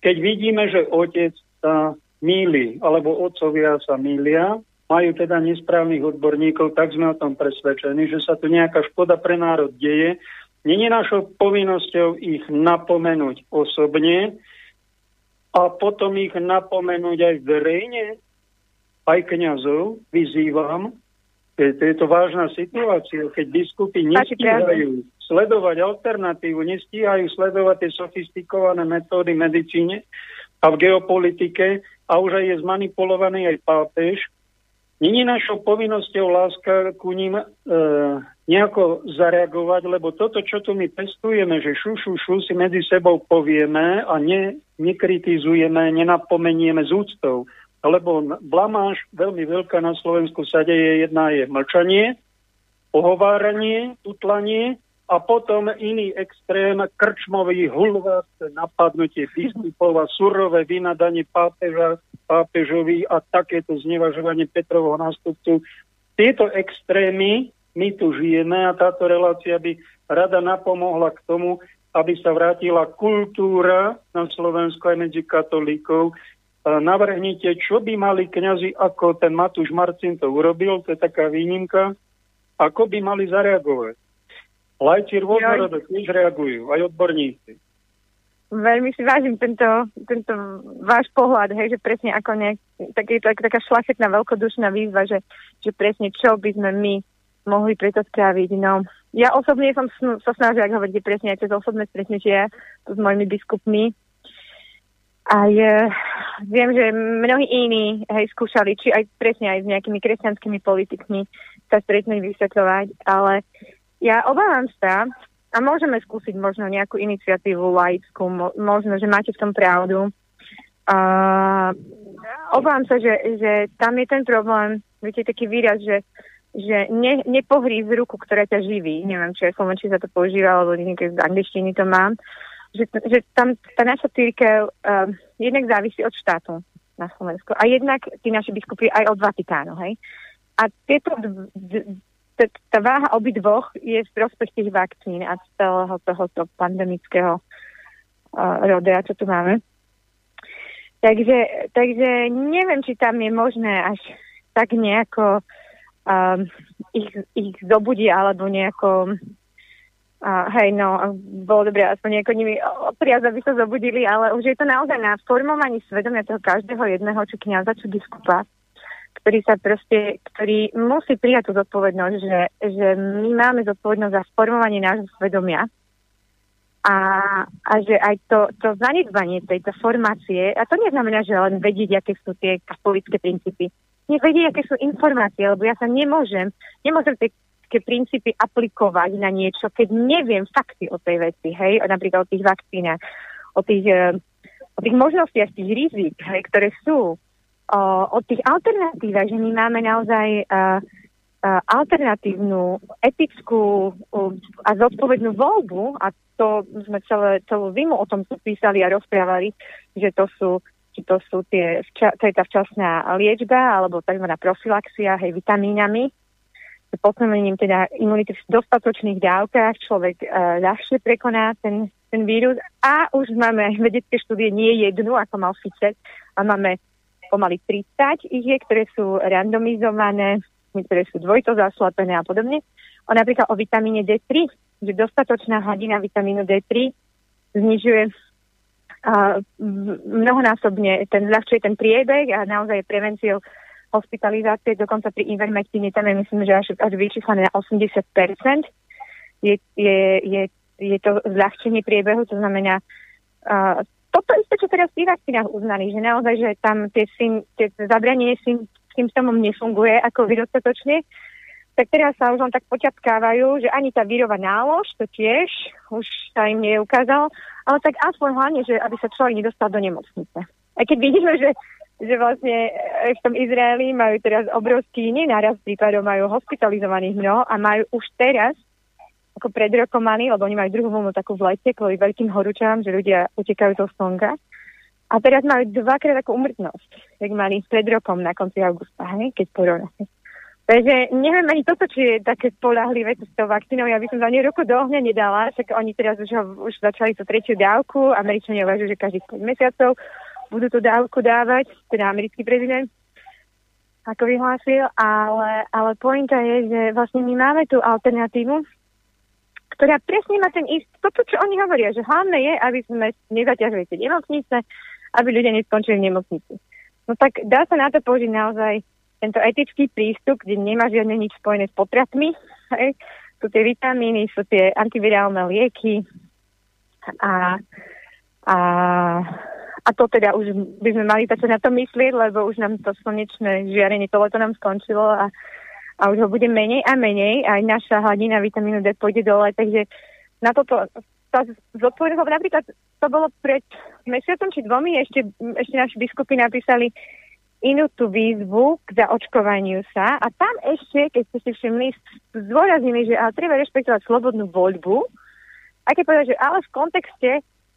keď vidíme, že otec sa míli, alebo otcovia sa mília, majú teda nesprávnych odborníkov, tak sme o tom presvedčení, že sa tu nejaká škoda pre národ deje. Není našou povinnosťou ich napomenúť osobne a potom ich napomenúť aj verejne, aj kňazov vyzývam, to je to vážna situácia, keď biskupy nestíhajú sledovať alternatívu, nestíhajú sledovať tie sofistikované metódy medicíne a v geopolitike a už aj je zmanipulovaný aj pápež, Není našou povinnosťou láska ku ním e, nejako zareagovať, lebo toto, čo tu my pestujeme, že šu, šu, šu si medzi sebou povieme a ne, nekritizujeme, nenapomenieme z úctou lebo blamáž veľmi veľká na Slovensku sa deje. Jedna je mlčanie, ohováranie, tutlanie a potom iný extrém, krčmový hulvát, napadnutie biskupov a surové vynadanie pápeža, pápežovi a takéto znevažovanie Petrovho nástupcu. Tieto extrémy my tu žijeme a táto relácia by rada napomohla k tomu, aby sa vrátila kultúra na Slovensku aj medzi katolíkov, navrhnite, čo by mali kňazi, ako ten Matúš Marcin to urobil, to je taká výnimka, ako by mali zareagovať. Lajci rôznorodo tiež reagujú, aj odborníci. Veľmi si vážim tento, tento váš pohľad, hej, že presne ako nejak, tak je to taká šlachetná, veľkodušná výzva, že, že presne čo by sme my mohli preto spraviť. No, ja osobne som sa snažila, ak hovoríte presne aj cez osobné stretnutia s mojimi biskupmi, aj viem, že mnohí iní hej, skúšali, či aj presne aj s nejakými kresťanskými politikmi sa stretnúť, vysvetľovať, ale ja obávam sa, a môžeme skúsiť možno nejakú iniciatívu laickú, mo- možno, že máte v tom pravdu. Uh, obávam sa, že, že tam je ten problém, viete, taký výraz, že, že ne, nepohrí z ruku, ktorá ťa živí. Neviem, či aj slovenčí sa to používa, alebo niekde z angličtiny to mám. Uh, že, že tam tá naša církev um, jednak závisí od štátu na Slovensku a jednak tí naši biskupy aj od Vatikánu, hej. A tieto, tá váha obidvoch je v prospech tých vakcín a celého tohoto pandemického uh, rodea, čo tu máme. Takže, takže neviem, či tam je možné až tak nejako um, ich, ich zobudiť alebo nejako a hej, no, bolo dobré aspoň nieko nimi priaz, aby sa zobudili, ale už je to naozaj na formovaní svedomia toho každého jedného, či kniaza, či biskupa, ktorý sa proste, ktorý musí prijať tú zodpovednosť, že, že my máme zodpovednosť za formovanie nášho svedomia a, a že aj to, to zanedbanie tejto formácie, a to neznamená, že len vedieť, aké sú tie katolické princípy, nevedieť, aké sú informácie, lebo ja sa nemôžem, nemôžem tej etické princípy aplikovať na niečo, keď neviem fakty o tej veci, hej, napríklad o tých vakcínach, o tých, eh, o tých možnostiach, tých rizik, hej, ktoré sú, o, o tých alternatívach, že my máme naozaj uh, alternatívnu, etickú a zodpovednú voľbu a to sme celé, celú zimu o tom písali a rozprávali, že to sú či to sú tie, to je tá včasná liečba alebo tzv. profilaxia, hej, vitamínami, posilnením teda imunity v dostatočných dávkach človek uh, ľahšie prekoná ten, ten vírus a už máme vedecké štúdie, nie jednu, ako mal Ficet, a máme pomaly 30 ich je, ktoré sú randomizované, ktoré sú dvojto zaslepené a podobne. O napríklad o vitamíne D3, že dostatočná hladina vitamínu D3 znižuje uh, mnohonásobne, ten, ľahčuje ten priebeh a naozaj je prevenciou hospitalizácie, dokonca pri Ivermectine tam je myslím, že až, až vyčíslené na 80%. Je, je, je, je to zľahčenie priebehu, to znamená, uh, toto isté, čo teraz v vakcínach uznali, že naozaj, že tam tie, sym, tie zabranie sym, symptómom nefunguje ako vy dostatočne tak teraz sa už len tak poťapkávajú, že ani tá výrova nálož, to tiež už sa im neukázalo, ale tak aspoň hlavne, že aby sa človek nedostal do nemocnice. A keď vidíme, že, že vlastne v tom Izraeli majú teraz obrovský nenáraz prípadov, majú hospitalizovaných mnoho a majú už teraz ako pred rokom mali, lebo oni majú druhú vlnu takú v lete kvôli veľkým horúčam, že ľudia utekajú zo slnka. A teraz majú dvakrát takú umrtnosť, jak mali pred rokom na konci augusta, hej, keď porovnáme. Takže neviem ani toto, či je také spolahlivé s tou vakcínou. Ja by som za nej roku do ohňa nedala, však oni teraz už, už začali tú tretiu dávku. Američania uvažujú, že každých 5 mesiacov budú tú dávku dávať, teda americký prezident ako vyhlásil, ale, ale pointa je, že vlastne my máme tú alternatívu, ktorá presne má ten ist, toto, čo oni hovoria, že hlavné je, aby sme nezaťažili tie nemocnice, aby ľudia neskončili v nemocnici. No tak dá sa na to použiť naozaj tento etický prístup, kde nemá žiadne nič spojené s potratmi. Hej. Sú tie vitamíny, sú tie antivirálne lieky a, a, a to teda už by sme mali začať na to myslieť, lebo už nám to slnečné žiarenie, to leto nám skončilo a, a už ho bude menej a menej, aj naša hladina vitamínu D pôjde dole, takže na toto tá zodpovednosť, napríklad to bolo pred mesiacom či dvomi, ešte, ešte naši biskupy napísali inú tú výzvu k zaočkovaniu sa a tam ešte, keď ste si všimli, zdôraznili, že ale treba rešpektovať slobodnú voľbu a keď povedať, že ale v kontexte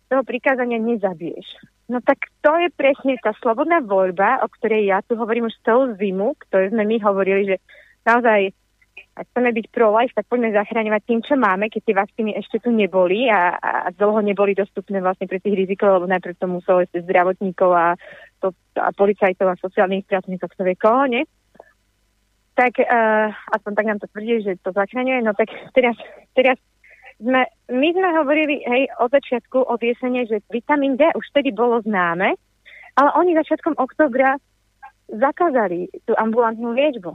toho prikázania nezabiješ. No tak to je presne tá slobodná voľba, o ktorej ja tu hovorím už celú zimu, ktoré sme my hovorili, že naozaj ak chceme byť pro-life, tak poďme zachráňovať tým, čo máme, keď tie vakcíny ešte tu neboli a, a dlho neboli dostupné vlastne pre tých rizikov, lebo najprv to muselo ešte zdravotníkov a, to, a policajtov a sociálnych pracovníkov, kto vie koho, nie? Tak uh, aspoň tak nám to tvrdí, že to zachraňuje. No tak teraz, teraz sme, my sme hovorili hej, od začiatku, od jesene, že vitamín D už vtedy bolo známe, ale oni začiatkom oktobra zakázali tú ambulantnú liečbu.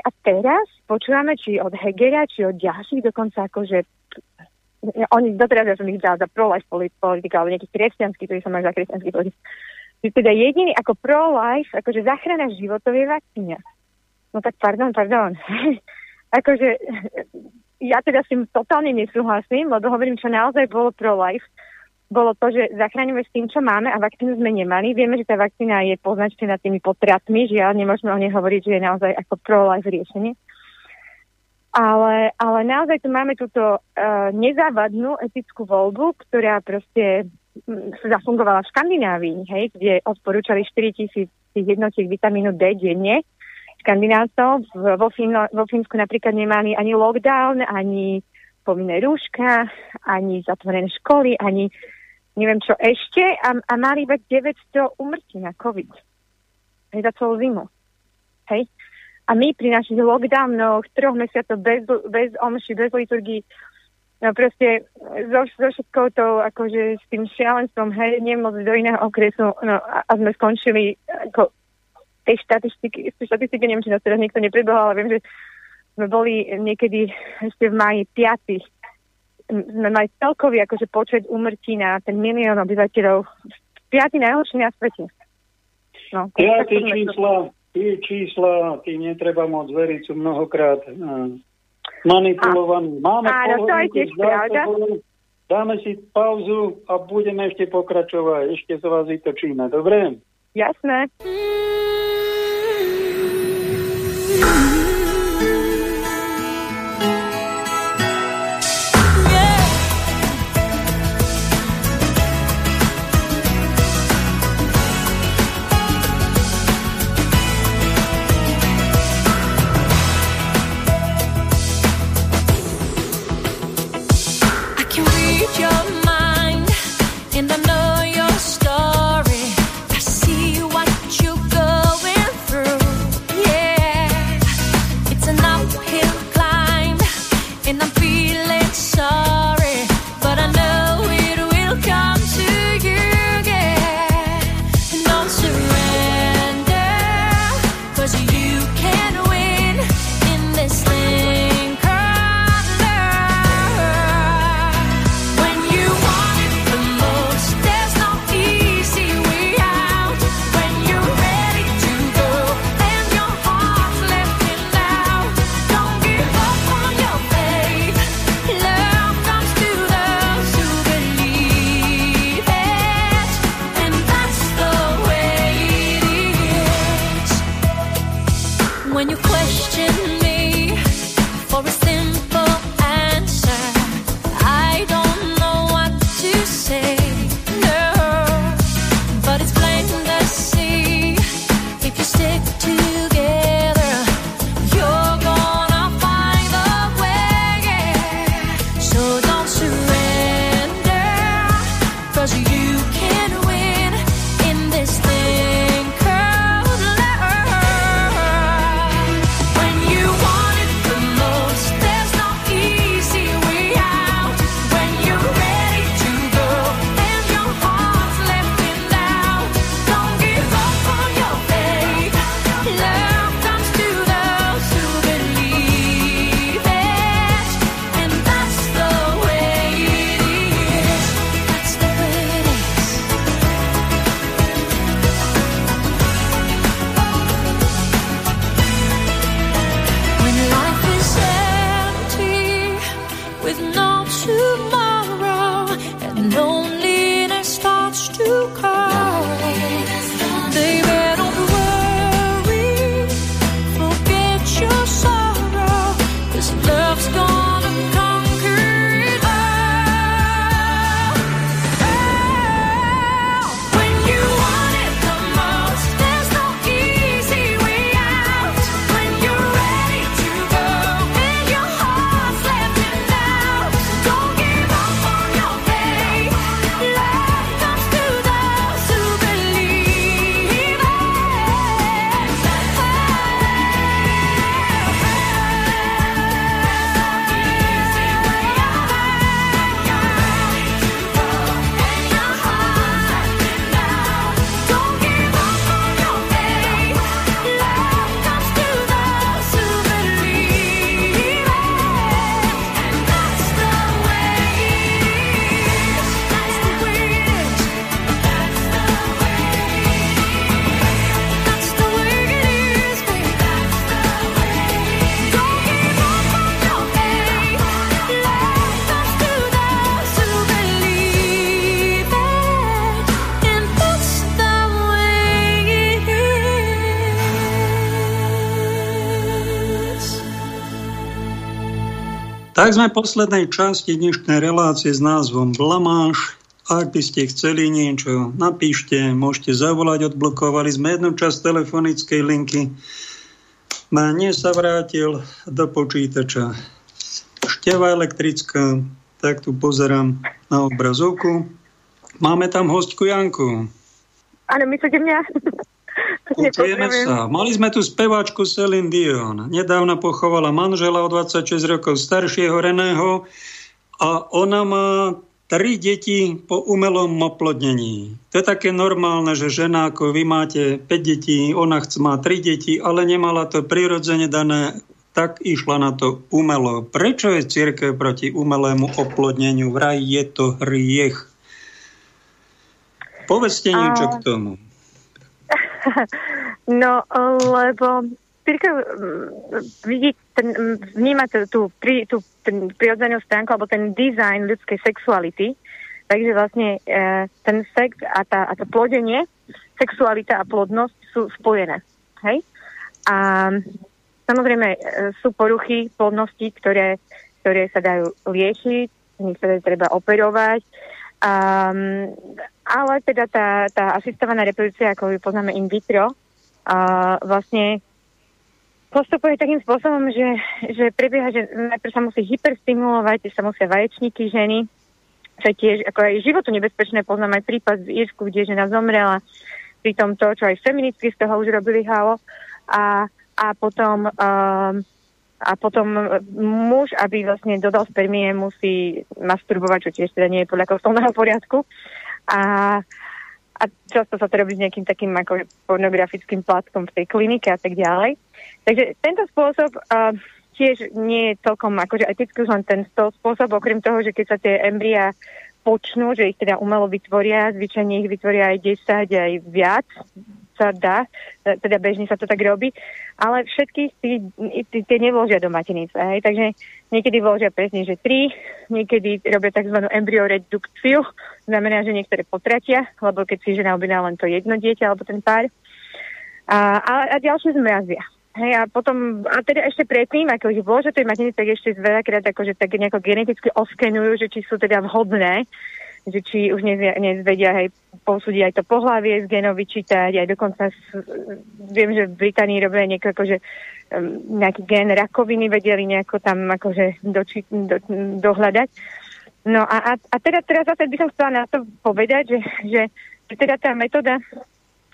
A teraz počúvame, či od Hegera, či od ďalších dokonca akože oni doteraz ja som ich dala za pro-life politika, alebo nejaký kresťanský, ktorý som mal za kresťanský politik. Že teda jediný ako pro-life, akože zachrana životov je vakcína. No tak pardon, pardon. akože ja teda s tým totálne nesúhlasím, lebo hovorím, čo naozaj bolo pro-life bolo to, že zachránime s tým, čo máme a vakcínu sme nemali. Vieme, že tá vakcína je poznačená tými potratmi, žiaľ, nemôžeme o nej hovoriť, že je naozaj ako pro-life riešenie. Ale, ale naozaj tu máme túto uh, nezávadnú etickú voľbu, ktorá proste um, zafungovala v Škandinávii, hej, kde odporúčali 4000 jednotiek vitamínu D denne. Škandinávcov vo, Fíno, vo Fínsku napríklad nemali ani lockdown, ani povinné rúška, ani zatvorené školy, ani neviem čo ešte a, a mali iba 900 umrtí na COVID. Hej, za celú zimu. Hej. A my pri našich lockdownoch, troch mesiacov bez, bez omši, bez liturgii, no proste so, so všetkou tou, akože s tým šialenstvom, hej, nemôcť do iného okresu, no a, a sme skončili ako tej štatistiky, tej štatistiky neviem, či nás teraz nikto neprebehol, ale viem, že sme boli niekedy ešte v piatých sme mali celkový akože počet umrtí na ten milión obyvateľov. Piatý najhorší na svete. No, ja, tie čísla, tie čísla, tým netreba moc veriť, sú mnohokrát uh, manipulované. Máme Áno, to je tiež pravda. Dáme si pauzu a budeme ešte pokračovať. Ešte sa vás vytočíme, dobre? Jasné. Tak sme v poslednej časti dnešnej relácie s názvom Blamáš. Ak by ste chceli niečo, napíšte, môžete zavolať, odblokovali sme jednu časť telefonickej linky. Mne sa vrátil do počítača števa elektrická, tak tu pozerám na obrazovku. Máme tam hostku Janku. Áno, myslíte mňa? Počujeme sa. Mali sme tu speváčku Celine Dion. Nedávno pochovala manžela o 26 rokov staršieho Reného a ona má tri deti po umelom oplodnení. To je také normálne, že žena ako vy máte 5 detí, ona chce má 3 deti, ale nemala to prirodzene dané, tak išla na to umelo. Prečo je církev proti umelému oplodneniu? Vraj je to hriech. Povedzte niečo a... k tomu. No, lebo mm, vidí, ten, vníma tú, tú, tú prirodzenú stránku alebo ten design ľudskej sexuality, takže vlastne e, ten sex a, tá, a to plodenie, sexualita a plodnosť sú spojené. Hej? A samozrejme e, sú poruchy plodnosti, ktoré, ktoré sa dajú liečiť, niektoré treba operovať, Um, ale teda tá, tá asistovaná reprodukcia, ako ju poznáme in vitro, uh, vlastne postupuje takým spôsobom, že, že prebieha, že najprv sa musí hyperstimulovať, sa musia vaječníky ženy, čo je tiež ako aj životu nebezpečné. Poznám aj prípad z Írsku, kde žena zomrela pri tom to, čo aj feministky z toho už robili halo. A, a potom um, a potom muž, aby vlastne dodal spermie, musí masturbovať, čo tiež teda nie je podľa kostolného poriadku. A, a často sa to robí s nejakým takým ako pornografickým plátkom v tej klinike a tak ďalej. Takže tento spôsob uh, tiež nie je celkom akože etický už len ten spôsob, okrem toho, že keď sa tie embria počnú, že ich teda umelo vytvoria, zvyčajne ich vytvoria aj 10, aj viac, sa dá, e, teda bežne sa to tak robí, ale všetkých tie nevložia do matenice. Hej? Takže niekedy vložia presne, že tri, niekedy robia tzv. embryoredukciu, znamená, že niektoré potratia, lebo keď si žena objedná len to jedno dieťa alebo ten pár. A, a, a ďalšie zmrazia. Hej, a potom, a teda ešte predtým, ako ich vložia tej maternice, tak ešte veľakrát akože tak nejako geneticky oskenujú, že či sú teda vhodné, že či už nezvedia hej, posúdiť aj to pohlavie z genov vyčítať, aj dokonca viem, že v Británii robia nieko, akože um, nejaký gen rakoviny vedeli nejako tam akože doči, do, dohľadať. No a, a, a teda teraz zase by som chcela na to povedať, že, že teda tá metóda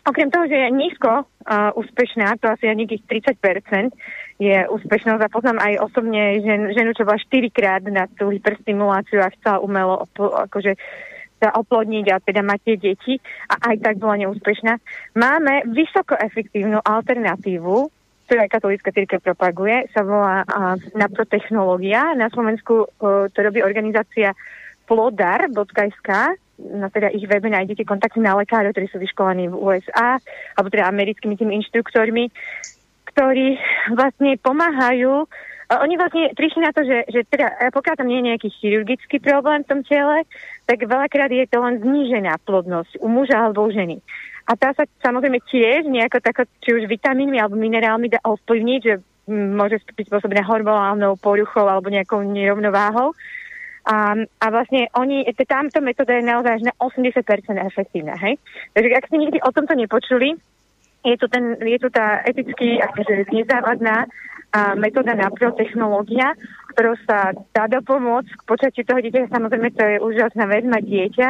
Okrem toho, že je nízko uh, úspešná, to asi nejakých 30% je úspešnosť a poznám aj osobne žen, ženu, čo bola 4 krát na tú hyperstimuláciu a chcela umelo akože sa oplodniť a teda mať tie deti a aj tak bola neúspešná. Máme vysoko efektívnu alternatívu, ktorú aj katolícka církev propaguje, sa volá uh, naprotechnológia. Na Slovensku uh, to robí organizácia plodar.sk na teda ich webe nájdete kontakty na lekárov, ktorí sú vyškolení v USA, alebo teda americkými tými inštruktormi, ktorí vlastne pomáhajú oni vlastne prišli na to, že, že teda, pokiaľ tam nie je nejaký chirurgický problém v tom tele, tak veľakrát je to len znížená plodnosť u muža alebo u ženy. A tá sa samozrejme tiež nejako tako, či už vitamínmi alebo minerálmi dá ovplyvniť, že môže byť spôsobená hormonálnou poruchou alebo nejakou nerovnováhou. A, a vlastne oni, támto metóda je naozaj na 80% efektívna. Hej? Takže ak ste nikdy o tomto nepočuli, je tu, ten, je tu tá eticky akože nezávadná metóda naprotechnológia, ktorou sa dá dopomôcť k počatiu toho dieťa. Samozrejme, to je úžasná vec mať dieťa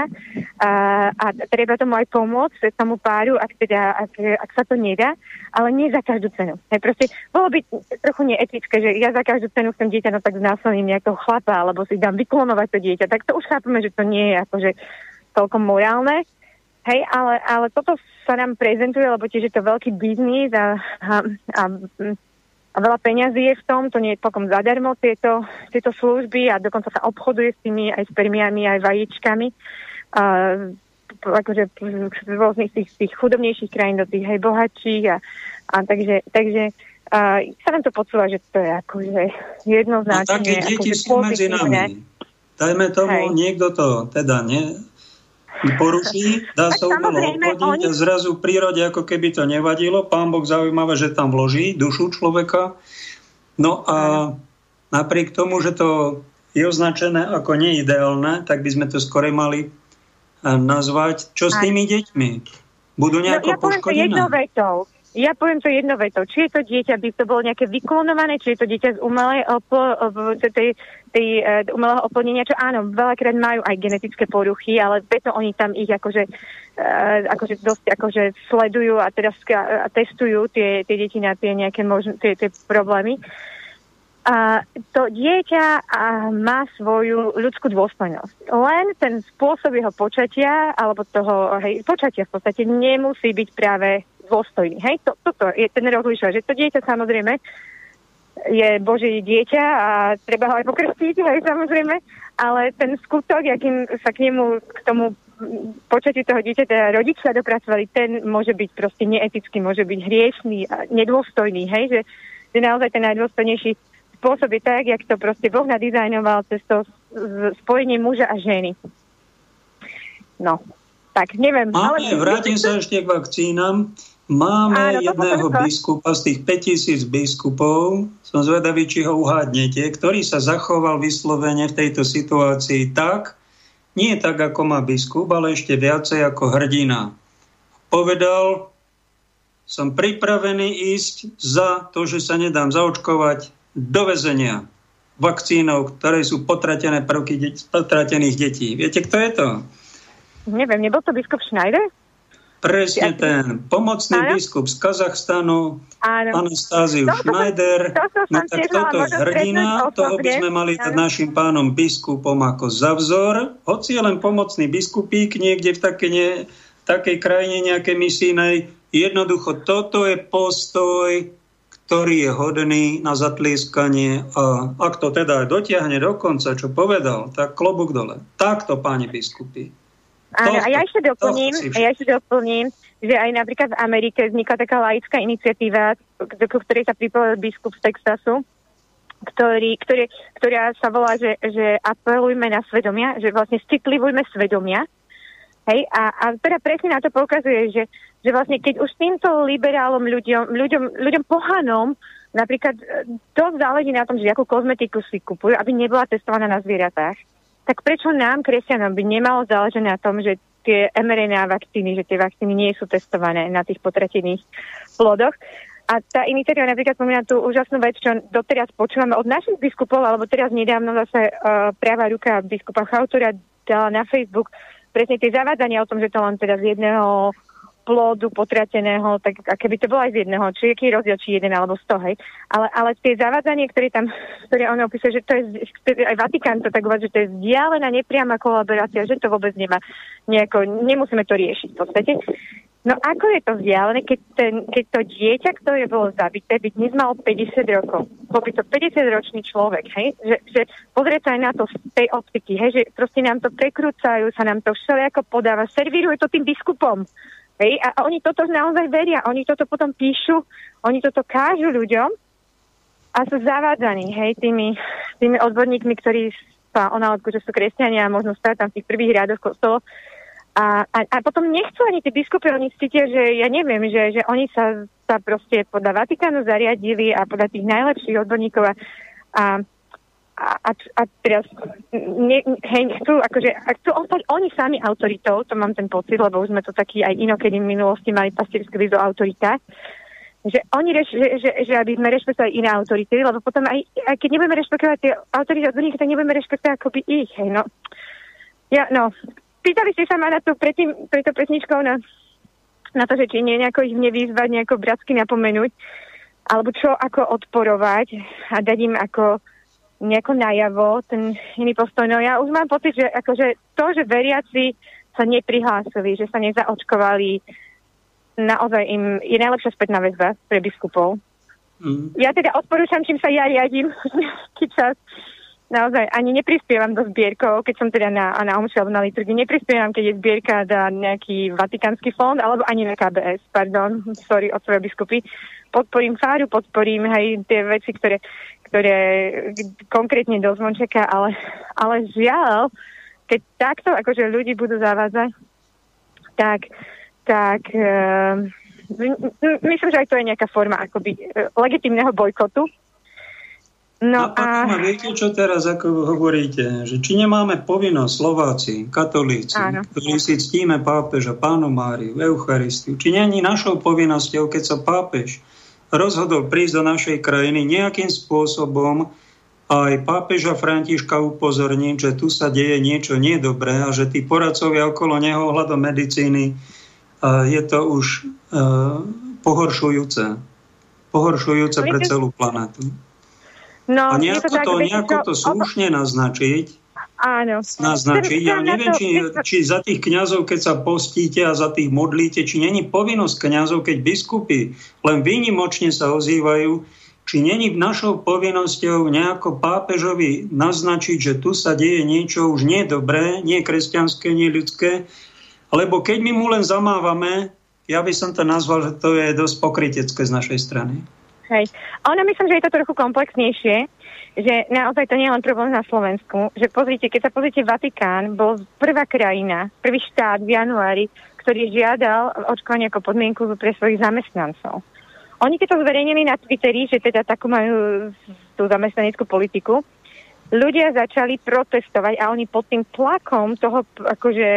a, a treba tomu aj pomôcť tomu páru, ak, teda, ak, ak sa to nedá, ale nie za každú cenu. Hej, proste, bolo by trochu neetické, že ja za každú cenu chcem dieťa, no tak znásilním nejakého chlapa, alebo si dám vyklonovať to dieťa. Tak to už chápeme, že to nie je akože celkom morálne. Hej, ale, ale toto sa nám prezentuje, lebo tiež je to veľký biznis a, a, a a veľa peňazí je v tom, to nie je pokom zadarmo tieto, tieto služby a dokonca sa obchoduje s tými aj spermiami, aj vajíčkami. A, akože z rôznych tých, tých chudobnejších krajín do tých aj bohatších a, a takže, takže a sa nám to podsúva, že to je akože jednoznačne... A také deti akože sú medzi nami. Dajme tomu, hej. niekto to teda ne, poruší, dá sa umelo obchodiť oni... a zrazu v prírode ako keby to nevadilo. Pán Boh zaujímavé, že tam vloží dušu človeka. No a napriek tomu, že to je označené ako neideálne, tak by sme to skore mali eh, nazvať. Čo s tými deťmi? Budú nejako no, ja poškodené? jednou vetou. Ja poviem to jedno vetou. Či je to dieťa, by to bolo nejaké vyklonované, či je to dieťa z umelej opl- tej, tej, uh, umelého oplodnenia, čo áno, veľakrát majú aj genetické poruchy, ale preto oni tam ich akože, uh, akože dosť akože sledujú a teraz a testujú tie, tie deti na tie nejaké možn- tie, tie problémy. A to dieťa a má svoju ľudskú dôstojnosť. Len ten spôsob jeho počatia, alebo toho hej, počatia v podstate nemusí byť práve dôstojný. Hej, to, toto je ten rozlišovať, že to dieťa samozrejme je Boží dieťa a treba ho aj pokrstiť, hej, samozrejme, ale ten skutok, akým sa k nemu, k tomu počatiu toho dieťa teda rodičia dopracovali, ten môže byť proste neetický, môže byť hriešný a nedôstojný, hej, že, že naozaj ten najdôstojnejší spôsob je tak, jak to proste Boh nadizajnoval cez to spojenie muža a ženy. No, tak neviem. Máme, ale... vrátim sa ešte k vakcínam. Máme Áno, jedného biskupa z tých 5000 biskupov, som zvedavý, či ho uhádnete, ktorý sa zachoval vyslovene v tejto situácii tak, nie tak, ako má biskup, ale ešte viacej ako hrdina. Povedal, som pripravený ísť za to, že sa nedám zaočkovať do väzenia vakcínov, ktoré sú potratené prvky de- potratených detí. Viete, kto je to? Neviem, nebol to biskup Schneider? Presne ten pomocný áno? biskup z Kazachstanu, Anastáziu Schneider. To, to no tak toto je hrdina, toho by sme mali dať našim pánom biskupom ako za vzor. Hoci je len pomocný biskupík niekde v takej, ne, takej krajine nejakej misijnej, jednoducho toto je postoj, ktorý je hodný na zatlieskanie a ak to teda dotiahne do konca, čo povedal, tak klobúk dole. Takto, páni biskupy. Áno, a ja ešte doplním, a ja ešte doplním, že aj napríklad v Amerike vznikla taká laická iniciatíva, do ktorej sa pripojil biskup z Texasu, ktorý, ktorý, ktorá sa volá, že, že apelujme na svedomia, že vlastne citlivujme svedomia. Hej, a, a teda presne na to poukazuje, že, že vlastne keď už týmto liberálom ľuďom, ľuďom, ľuďom pohanom napríklad e, dosť záleží na tom, že akú kozmetiku si kupujú, aby nebola testovaná na zvieratách, tak prečo nám, kresťanom, by nemalo záležať na tom, že tie mRNA vakcíny, že tie vakcíny nie sú testované na tých potratených plodoch. A tá iniciatíva napríklad spomína tú úžasnú vec, čo doteraz počúvame od našich biskupov, alebo teraz nedávno zase uh, práva ruka biskupa Chautora dala na Facebook presne tie zavádzania o tom, že to len teda z jedného plodu potrateného, tak a keby to bolo aj z jedného, či aký rozdiel, či jeden alebo sto, hej. Ale, ale tie zavádzanie, ktoré tam, ktoré on opisuje, že to je, aj Vatikán to tak uvádza, že to je vzdialená nepriama kolaborácia, že to vôbec nemá nejako, nemusíme to riešiť v podstate. No ako je to vzdialené, keď, ten, keď to dieťa, ktoré bolo zabité, by dnes malo 50 rokov. Bol by to 50-ročný človek, hej? Že, že pozrieť sa aj na to z tej optiky, hej? Že proste nám to prekrúcajú, sa nám to všelijako podáva, servírujú to tým biskupom. Hej? A oni toto naozaj veria, oni toto potom píšu, oni toto kážu ľuďom a sú zavádzaní, hej, tými, tými odborníkmi, ktorí sa o nálepku, že sú kresťania a možno stáť tam v tých prvých riadoch kostolov. A, a, a potom nechcú ani tie biskupy, oni cítia, že ja neviem, že, že oni sa, sa proste podľa Vatikánu zariadili a podľa tých najlepších odborníkov a, a, a, a teraz ne, hej, chcú, akože, chcú ostať oni sami autoritou, to mám ten pocit, lebo už sme to taký aj inokedy v minulosti mali pastierský list o autoritách, že oni, reš, že, že, že aby sme rešpektovali iné autority, lebo potom aj, aj keď nebudeme rešpektovať tie autority odborníky, tak nebudeme rešpektovať akoby ich, hej, no. Ja, no, pýtali ste sa ma na to predtým, preto pesničkou na, na to, že či nie nejako ich nevyzvať, nejako bratsky napomenúť, alebo čo ako odporovať a dať im ako nejako najavo ten iný postoj. No ja už mám pocit, že akože to, že veriaci sa neprihlásili, že sa nezaočkovali, naozaj im je najlepšia spätná väzba pre biskupov. Mm. Ja teda odporúčam, čím sa ja riadím, keď sa naozaj ani neprispievam do zbierkov, keď som teda na, na omši alebo na liturgii, neprispievam, keď je zbierka na nejaký vatikánsky fond, alebo ani na KBS, pardon, sorry, od svoje biskupy. Podporím fáru, podporím aj tie veci, ktoré, ktoré konkrétne do zvončeka, ale, ale žiaľ, keď takto akože ľudí budú zavádzať, tak, tak uh, myslím, že aj to je nejaká forma akoby uh, legitimného bojkotu, No, no a... a viete, čo teraz ako hovoríte? Že či nemáme povinnosť Slováci, katolíci, Áno. ktorí si ctíme pápeža, pánu Máriu, Eucharistiu, či není našou povinnosťou, keď sa pápež rozhodol prísť do našej krajiny nejakým spôsobom aj pápeža Františka upozorniť, že tu sa deje niečo nedobré a že tí poradcovia okolo neho ohľadom medicíny je to už pohoršujúce. Pohoršujúce pre celú planetu. No, a nejako to, nejako to slušne naznačiť, Áno. Naznačiť. Ja neviem, či, či za tých kňazov, keď sa postíte a za tých modlíte, či není povinnosť kňazov, keď biskupy len výnimočne sa ozývajú, či není našou povinnosťou nejako pápežovi naznačiť, že tu sa deje niečo už nie dobré, nie kresťanské, nie ľudské, lebo keď my mu len zamávame, ja by som to nazval, že to je dosť pokrytecké z našej strany. Hej. Ono myslím, že je to trochu komplexnejšie, že naozaj to nie je len problém na Slovensku, že pozrite, keď sa pozrite Vatikán, bol prvá krajina, prvý štát v januári, ktorý žiadal očkovanie ako podmienku pre svojich zamestnancov. Oni keď to zverejnili na Twitteri, že teda takú majú tú zamestnaneckú politiku, ľudia začali protestovať a oni pod tým tlakom toho akože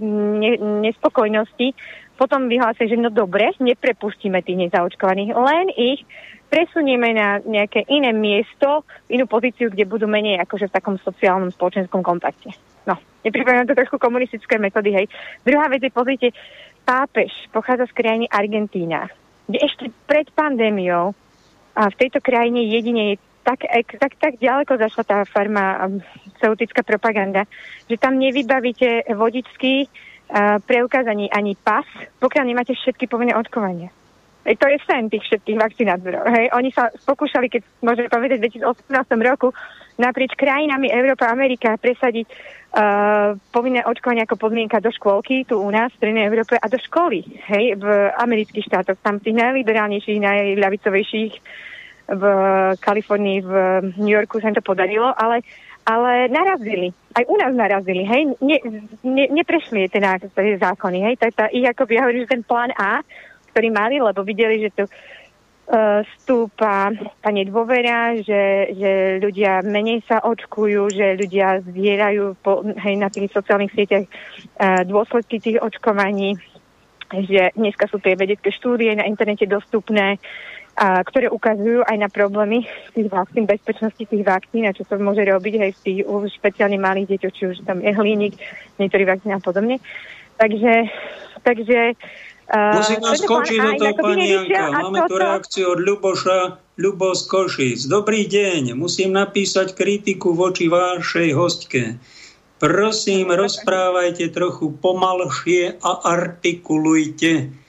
ne, nespokojnosti potom vyhlásili, že no dobre, neprepustíme tých nezaočkovaných, len ich presunieme na nejaké iné miesto, inú pozíciu, kde budú menej akože v takom sociálnom spoločenskom kontakte. No, nepripomínam to trošku komunistické metódy, hej. Druhá vec je, pozrite, pápež pochádza z krajiny Argentína, kde ešte pred pandémiou a v tejto krajine jedine je tak, tak, tak ďaleko zašla tá farmaceutická propaganda, že tam nevybavíte vodičský preukázaní ani pas, pokiaľ nemáte všetky povinné očkovania. Ej, to je sen tých všetkých vakcinátorov. Hej. Oni sa pokúšali, keď môžeme povedať v 2018 roku, naprieč krajinami Európa a Amerika presadiť uh, povinné očkovanie ako podmienka do škôlky, tu u nás, v Strednej Európe, a do školy, hej, v amerických štátoch, tam tých najliberálnejších, najľavicovejších, v Kalifornii, v New Yorku sa im to podarilo, ale ale narazili. Aj u nás narazili, hej. Ne, ne, neprešli tie, tie zákony, hej. Tak tá, ich ako ja hovorím, že ten plán A, ktorý mali, lebo videli, že tu uh, stúpa tá nedôvera, že, že ľudia menej sa očkujú, že ľudia zvierajú po, hej, na tých sociálnych sieťach uh, dôsledky tých očkovaní, že dneska sú tie vedecké štúdie na internete dostupné, a, ktoré ukazujú aj na problémy tých vakcín, bezpečnosti tých vakcín a čo sa môže robiť aj v tých špeciálne malých deťoch, či už tam je hliník, niektorých vakcín a podobne. Takže, takže Musím vás skočiť do toho, pani Janka. Máme tu reakciu od Ľuboša, Ľubo z Košic. Dobrý deň, musím napísať kritiku voči vašej hostke. Prosím, rozprávajte trochu pomalšie a artikulujte.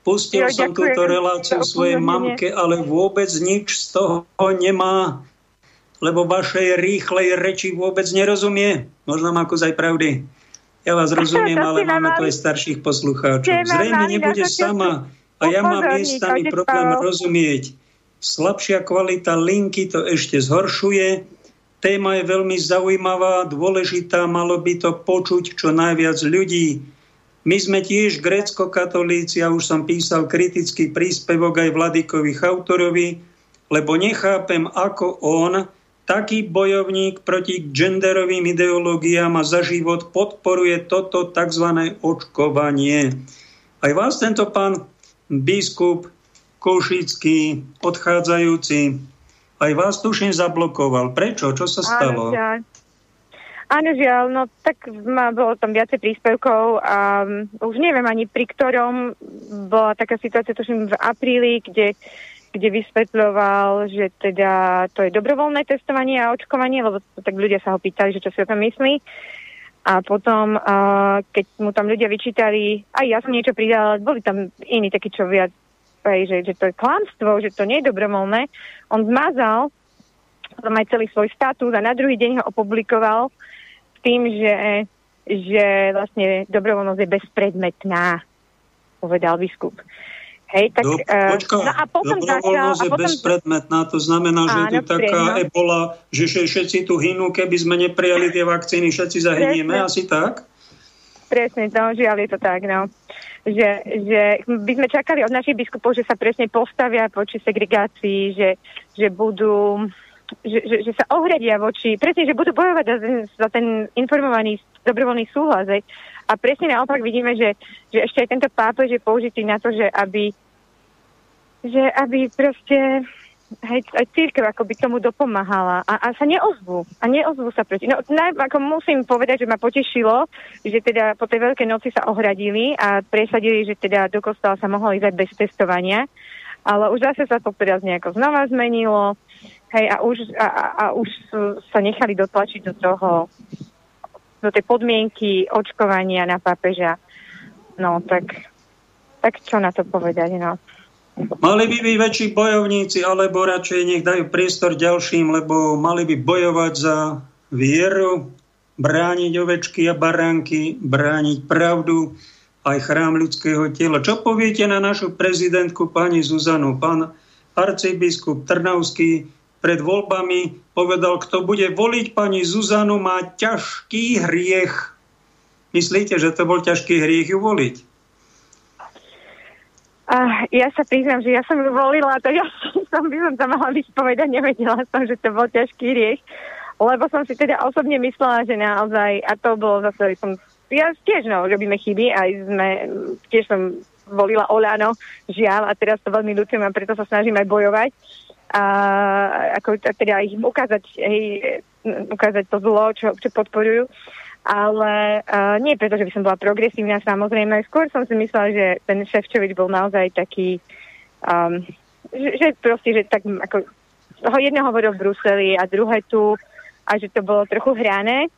Pustil jo, som túto reláciu svojej mamke, ale vôbec nič z toho nemá, lebo vašej rýchlej reči vôbec nerozumie. Možno má kus aj pravdy. Ja vás rozumiem, ale máme tu aj starších poslucháčov. Zrejme nebude sama a ja mám miestami problém rozumieť. Slabšia kvalita linky to ešte zhoršuje. Téma je veľmi zaujímavá, dôležitá, malo by to počuť čo najviac ľudí. My sme tiež grécko-katolíci a už som písal kritický príspevok aj Vladikovi Chautorovi, lebo nechápem, ako on, taký bojovník proti genderovým ideológiám a za život podporuje toto tzv. očkovanie. Aj vás tento pán biskup Košický, odchádzajúci, aj vás tuším zablokoval. Prečo? Čo sa stalo? Áno, Áno, žiaľ, no tak má, bolo tam viacej príspevkov a už neviem ani pri ktorom bola taká situácia, tuším v apríli, kde, kde vysvetľoval, že teda to je dobrovoľné testovanie a očkovanie, lebo tak ľudia sa ho pýtali, že čo si o tom myslí. A potom, uh, keď mu tam ľudia vyčítali, aj ja som niečo pridala, boli tam iní takí, čo viac, aj, že, že to je klamstvo, že to nie je dobrovoľné. On zmazal potom aj celý svoj status a na druhý deň ho opublikoval tým, že, že vlastne dobrovoľnosť je bezpredmetná, povedal biskup. Hej, tak, Do, eh, počka, no a potom dobrovoľnosť začal, je potom... bezpredmetná, to znamená, že je tu taká no. ebola, že všetci tu hynú, keby sme neprijali tie vakcíny, všetci zahynieme, Presne. asi tak? Presne, no, žiaľ je to tak, no. Že, že by sme čakali od našich biskupov, že sa presne postavia voči segregácii, že, že budú že, že, že sa ohradia voči, presne, že budú bojovať za za ten informovaný dobrovoľný súhlas. Aj. A presne naopak vidíme, že, že ešte aj tento pápež je použitý na to, že aby, že aby proste hej, aj církev ako by tomu dopomáhala a, a sa neozvú. A neozvú sa proti. No, naj, ako musím povedať, že ma potešilo, že teda po tej veľkej noci sa ohradili a presadili, že teda do kostola sa mohlo ísť aj bez testovania. Ale už zase sa to teraz nejako znova zmenilo Hej, a už, a, a už sa nechali dotlačiť do toho, do tej podmienky očkovania na pápeža. No, tak, tak čo na to povedať, no. Mali by byť väčší bojovníci, alebo radšej nech dajú priestor ďalším, lebo mali by bojovať za vieru, brániť ovečky a baránky, brániť pravdu, aj chrám ľudského tela. Čo poviete na našu prezidentku pani Zuzanu? Pán arcibiskup Trnavský pred voľbami povedal, kto bude voliť pani Zuzanu, má ťažký hriech. Myslíte, že to bol ťažký hriech ju voliť? Uh, ja sa priznám, že ja som ju volila, tak ja som by som sa mala vyspovedať, nevedela som, že to bol ťažký hriech, lebo som si teda osobne myslela, že naozaj, a to bolo zase, som, ja tiež no, robíme chyby, aj sme, tiež som volila Oľano, žiaľ, a teraz to veľmi ľutujem a preto sa snažím aj bojovať a ako teda ich ukázať, hej, ukázať to zlo, čo, čo podporujú. Ale uh, nie preto, že by som bola progresívna, samozrejme. Skôr som si myslela, že ten Ševčovič bol naozaj taký, um, že, že proste, že tak ako ho jedno hovoril v Bruseli a druhé tu a že to bolo trochu hrané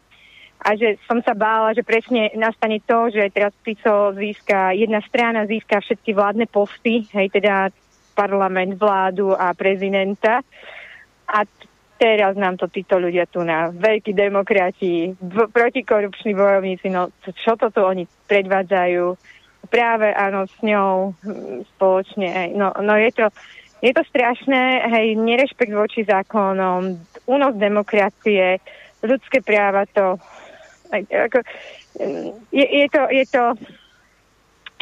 a že som sa bála, že presne nastane to, že teraz Fico získa, jedna strana získa všetky vládne posty, hej, teda parlament, vládu a prezidenta. A teraz nám to títo ľudia tu na veľkí demokrati, protikorupční bojovníci, no čo to tu oni predvádzajú? Práve áno, s ňou hm, spoločne. No, no je to, je to strašné, hej, nerešpekt voči zákonom, únos demokracie, ľudské práva to... Ako, je, je to, je to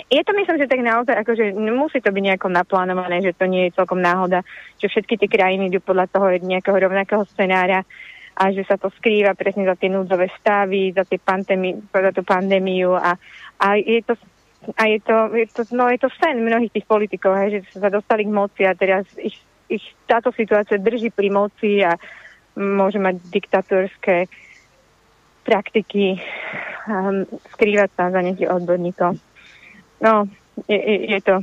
je to myslím, že tak naozaj, akože musí to byť nejako naplánované, že to nie je celkom náhoda, že všetky tie krajiny idú podľa toho nejakého rovnakého scenára a že sa to skrýva presne za tie núdzové stavy, za, tie pandémi, za tú pandémiu a, a je to a je to, je to, no je to sen mnohých tých politikov, hej, že sa dostali k moci a teraz ich, ich táto situácia drží pri moci a môže mať diktatorské praktiky um, skrývať sa za nejakých odborníkov. No, je, je, je to...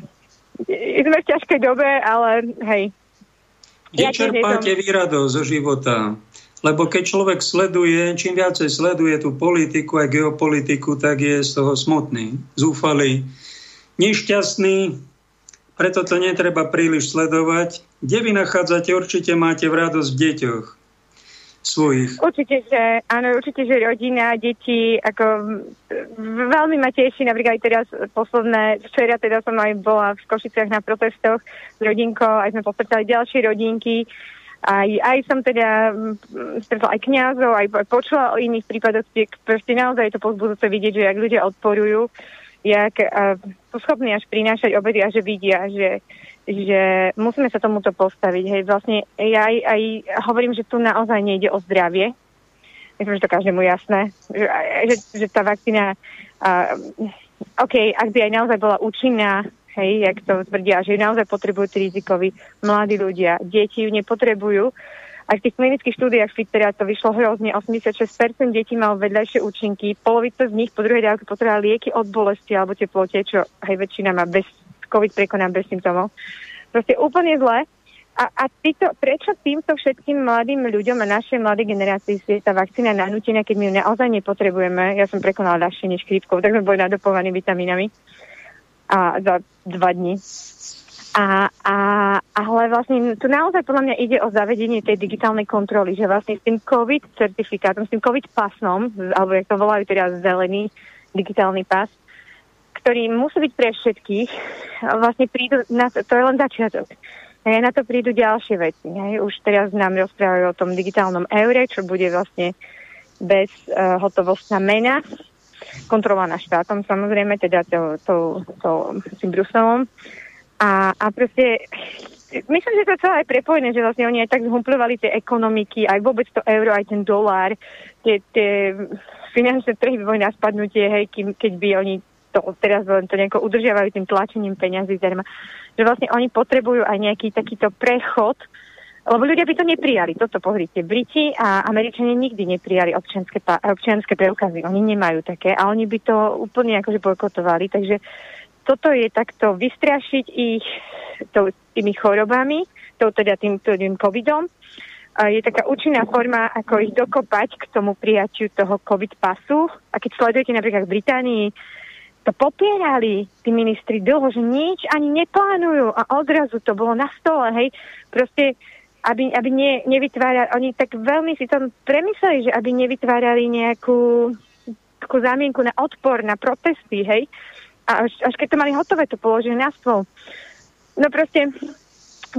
Je, sme v ťažkej dobe, ale hej. Kde ja výradosť zo života? Lebo keď človek sleduje, čím viacej sleduje tú politiku a geopolitiku, tak je z toho smutný, zúfalý, nešťastný, preto to netreba príliš sledovať. Kde vy nachádzate, určite máte v radosť v deťoch svojich. Určite, že áno, určite, že rodina, deti, ako veľmi ma teší, napríklad aj teraz posledné, včera teda som aj bola v Košiciach na protestoch s rodinkou, aj sme postretali ďalšie rodinky, aj, aj som teda stretla aj kňazov, aj počula o iných prípadoch, proste naozaj je to pozbudúce vidieť, že ak ľudia odporujú, jak uh, sú schopní až prinášať obedy a že vidia, že že musíme sa tomuto postaviť. Hej, vlastne ja aj, aj hovorím, že tu naozaj nejde o zdravie. Myslím, že to každému jasné. Že, že, že tá vakcína, uh, OK, ak by aj naozaj bola účinná, hej, jak to tvrdia, že ju naozaj potrebujú tí rizikoví mladí ľudia. Deti ju nepotrebujú. Aj v tých klinických štúdiách Fittera to vyšlo hrozne. 86% detí malo vedľajšie účinky. Polovica z nich po druhej dávke potrebovala lieky od bolesti alebo teplote, čo aj väčšina má bez COVID prekonám bez symptómov. Proste úplne zle. A, a týto, prečo týmto všetkým mladým ľuďom a našej mladej generácii je tá vakcína nanútená, keď my ju naozaj nepotrebujeme? Ja som prekonala ľahšie než chrípkou, tak sme boli nadopovaní vitamínami a za dva dní. A, a, ale vlastne tu naozaj podľa mňa ide o zavedenie tej digitálnej kontroly, že vlastne s tým COVID certifikátom, s tým COVID pasom, alebo jak to volajú teraz zelený digitálny pas, ktorý musí byť pre všetkých, vlastne prídu, na, to je len začiatok. A na to prídu ďalšie veci. Hej. Už teraz nám rozprávajú o tom digitálnom eure, čo bude vlastne bez uh, hotovostná mena, kontrolovaná štátom samozrejme, teda to, to, to, to tým Bruselom. A, a proste myslím, že to je celé aj prepojené, že vlastne oni aj tak zhumplovali tie ekonomiky, aj vôbec to euro, aj ten dolár, tie, tie finančné trhy boli na spadnutie, hej, keď by oni to teraz len to nejako udržiavajú tým tlačením peňazí zrejme. Že vlastne oni potrebujú aj nejaký takýto prechod, lebo ľudia by to neprijali. Toto pozrite. Briti a Američania nikdy neprijali občianske, občianske preukazy. Oni nemajú také a oni by to úplne akože bojkotovali. Takže toto je takto vystrašiť ich to, tými chorobami, to teda tým, tým covidom. A je taká účinná forma, ako ich dokopať k tomu prijatiu toho covid pasu. A keď sledujete napríklad v Británii to popierali tí ministri dlho, že nič ani neplánujú a odrazu to bolo na stole, hej. Proste, aby, aby ne, nevytvárali, oni tak veľmi si tam premysleli, že aby nevytvárali nejakú takú zámienku na odpor, na protesty, hej. A až, až keď to mali hotové, to položili na stôl. No proste,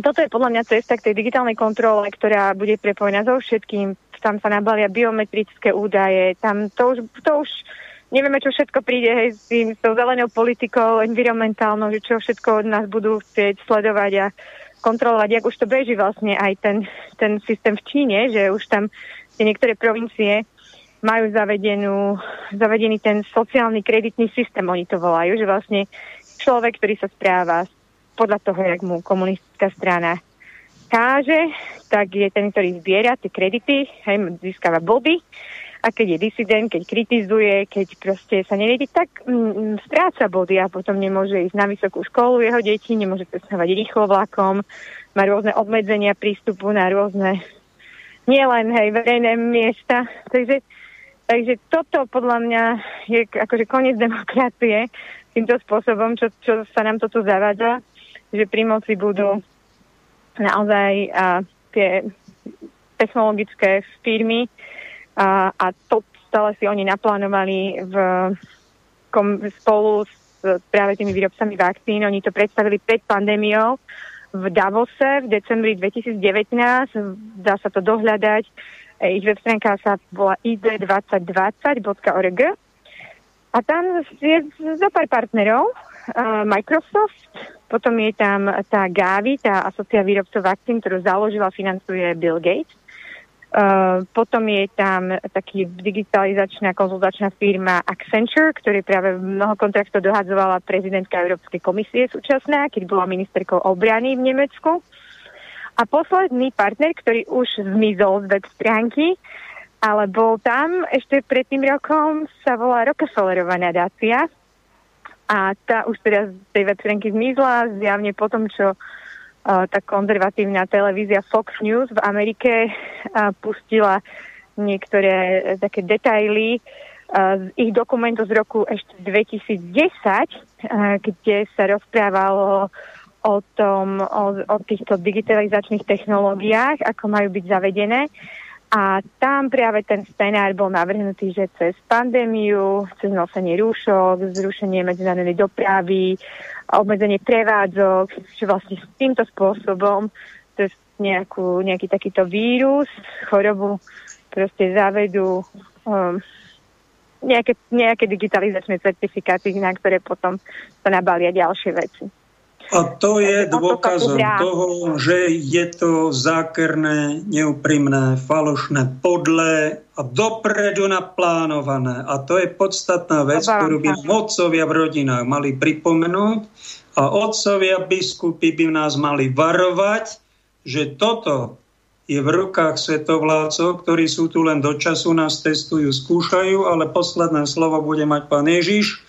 toto je podľa mňa cesta k tej digitálnej kontrole, ktorá bude prepojená so všetkým. Tam sa nabalia biometrické údaje, tam to už, to už nevieme, čo všetko príde hej, s, tým, s tou zelenou politikou, environmentálnou, že čo všetko od nás budú chcieť sledovať a kontrolovať, jak už to beží vlastne aj ten, ten systém v Číne, že už tam tie niektoré provincie majú zavedenú, zavedený ten sociálny kreditný systém, oni to volajú, že vlastne človek, ktorý sa správa podľa toho, jak mu komunistická strana káže, tak je ten, ktorý zbiera tie kredity, hej, získava body a keď je disident, keď kritizuje, keď proste sa neviedi, tak mm, stráca body a potom nemôže ísť na vysokú školu jeho deti, nemôže cestovať rýchlo vlakom, má rôzne obmedzenia prístupu na rôzne nielen hej, verejné miesta. Takže, takže toto podľa mňa je akože koniec demokracie týmto spôsobom, čo, čo sa nám toto zavádza, že pri moci budú naozaj a, tie technologické firmy, a, a to stále si oni naplánovali v, kom, spolu s práve tými výrobcami vakcín. Oni to predstavili pred pandémiou v Davose v decembri 2019. Dá sa to dohľadať. Ich web stránka sa volá id2020.org a tam je za pár partnerov. Microsoft, potom je tam tá Gavi, tá asociácia výrobcov vakcín, ktorú založila a financuje Bill Gates. Uh, potom je tam taký digitalizačná konzultačná firma Accenture, ktorý práve mnoho kontraktov dohadzovala prezidentka Európskej komisie súčasná, keď bola ministerkou obrany v Nemecku. A posledný partner, ktorý už zmizol z web stránky, ale bol tam ešte pred tým rokom, sa volá Rockefellerová nadácia. A tá už teraz z tej web stránky zmizla, zjavne po čo tá konzervatívna televízia Fox News v Amerike pustila niektoré e, také detaily z ich dokumentu z roku ešte 2010, kde sa rozprávalo o, tom, o, o týchto digitalizačných technológiách, ako majú byť zavedené. A tam práve ten scenár bol navrhnutý, že cez pandémiu, cez nosenie rúšok, zrušenie medzinárodnej dopravy, obmedzenie prevádzok, že vlastne s týmto spôsobom cez nejakú, nejaký takýto vírus, chorobu proste zavedú um, nejaké, nejaké digitalizačné certifikáty, na ktoré potom sa nabalia ďalšie veci. A to je dôkazom toho, že je to zákerné, neúprimné, falošné, podlé a dopredu naplánované. A to je podstatná vec, ktorú by otcovia v rodinách mali pripomenúť a otcovia biskupy by nás mali varovať, že toto je v rukách svetovládcov, ktorí sú tu len do času, nás testujú, skúšajú, ale posledné slovo bude mať pán Ježiš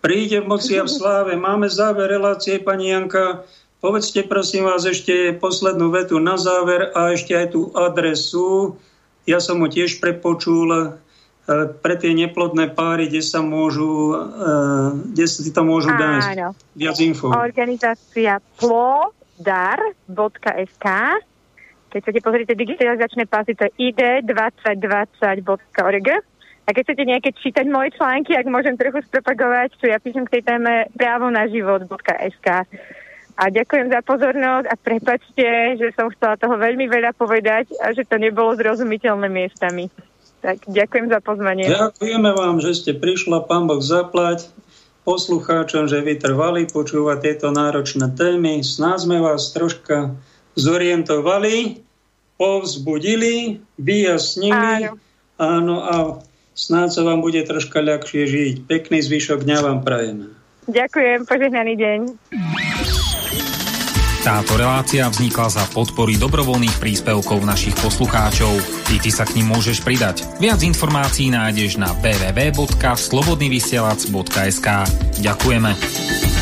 príde v moci a v sláve. Máme záver relácie, pani Janka. Povedzte prosím vás ešte poslednú vetu na záver a ešte aj tú adresu. Ja som ho tiež prepočul e, pre tie neplodné páry, kde sa môžu, e, kde si to môžu dať viac info. Organizácia plodar.sk keď sa pozrite digitalizačné pásy, to je id2020.org a keď chcete nejaké čítať moje články, ak môžem trochu spropagovať, čo ja píšem k tej téme právo na život.sk. A ďakujem za pozornosť a prepačte, že som chcela toho veľmi veľa povedať a že to nebolo zrozumiteľné miestami. Tak ďakujem za pozvanie. Ďakujeme vám, že ste prišla, pán Boh zaplať poslucháčom, že vytrvali počúvať tieto náročné témy. Snáď sme vás troška zorientovali, povzbudili, vyjasnili. Áno. Áno, a snáď sa vám bude troška ľahšie žiť. Pekný zvyšok dňa vám prajeme. Ďakujem, požehnaný deň. Táto relácia vznikla za podpory dobrovoľných príspevkov našich poslucháčov. I ty sa k ním môžeš pridať. Viac informácií nájdeš na www.slobodnyvysielac.sk Ďakujeme.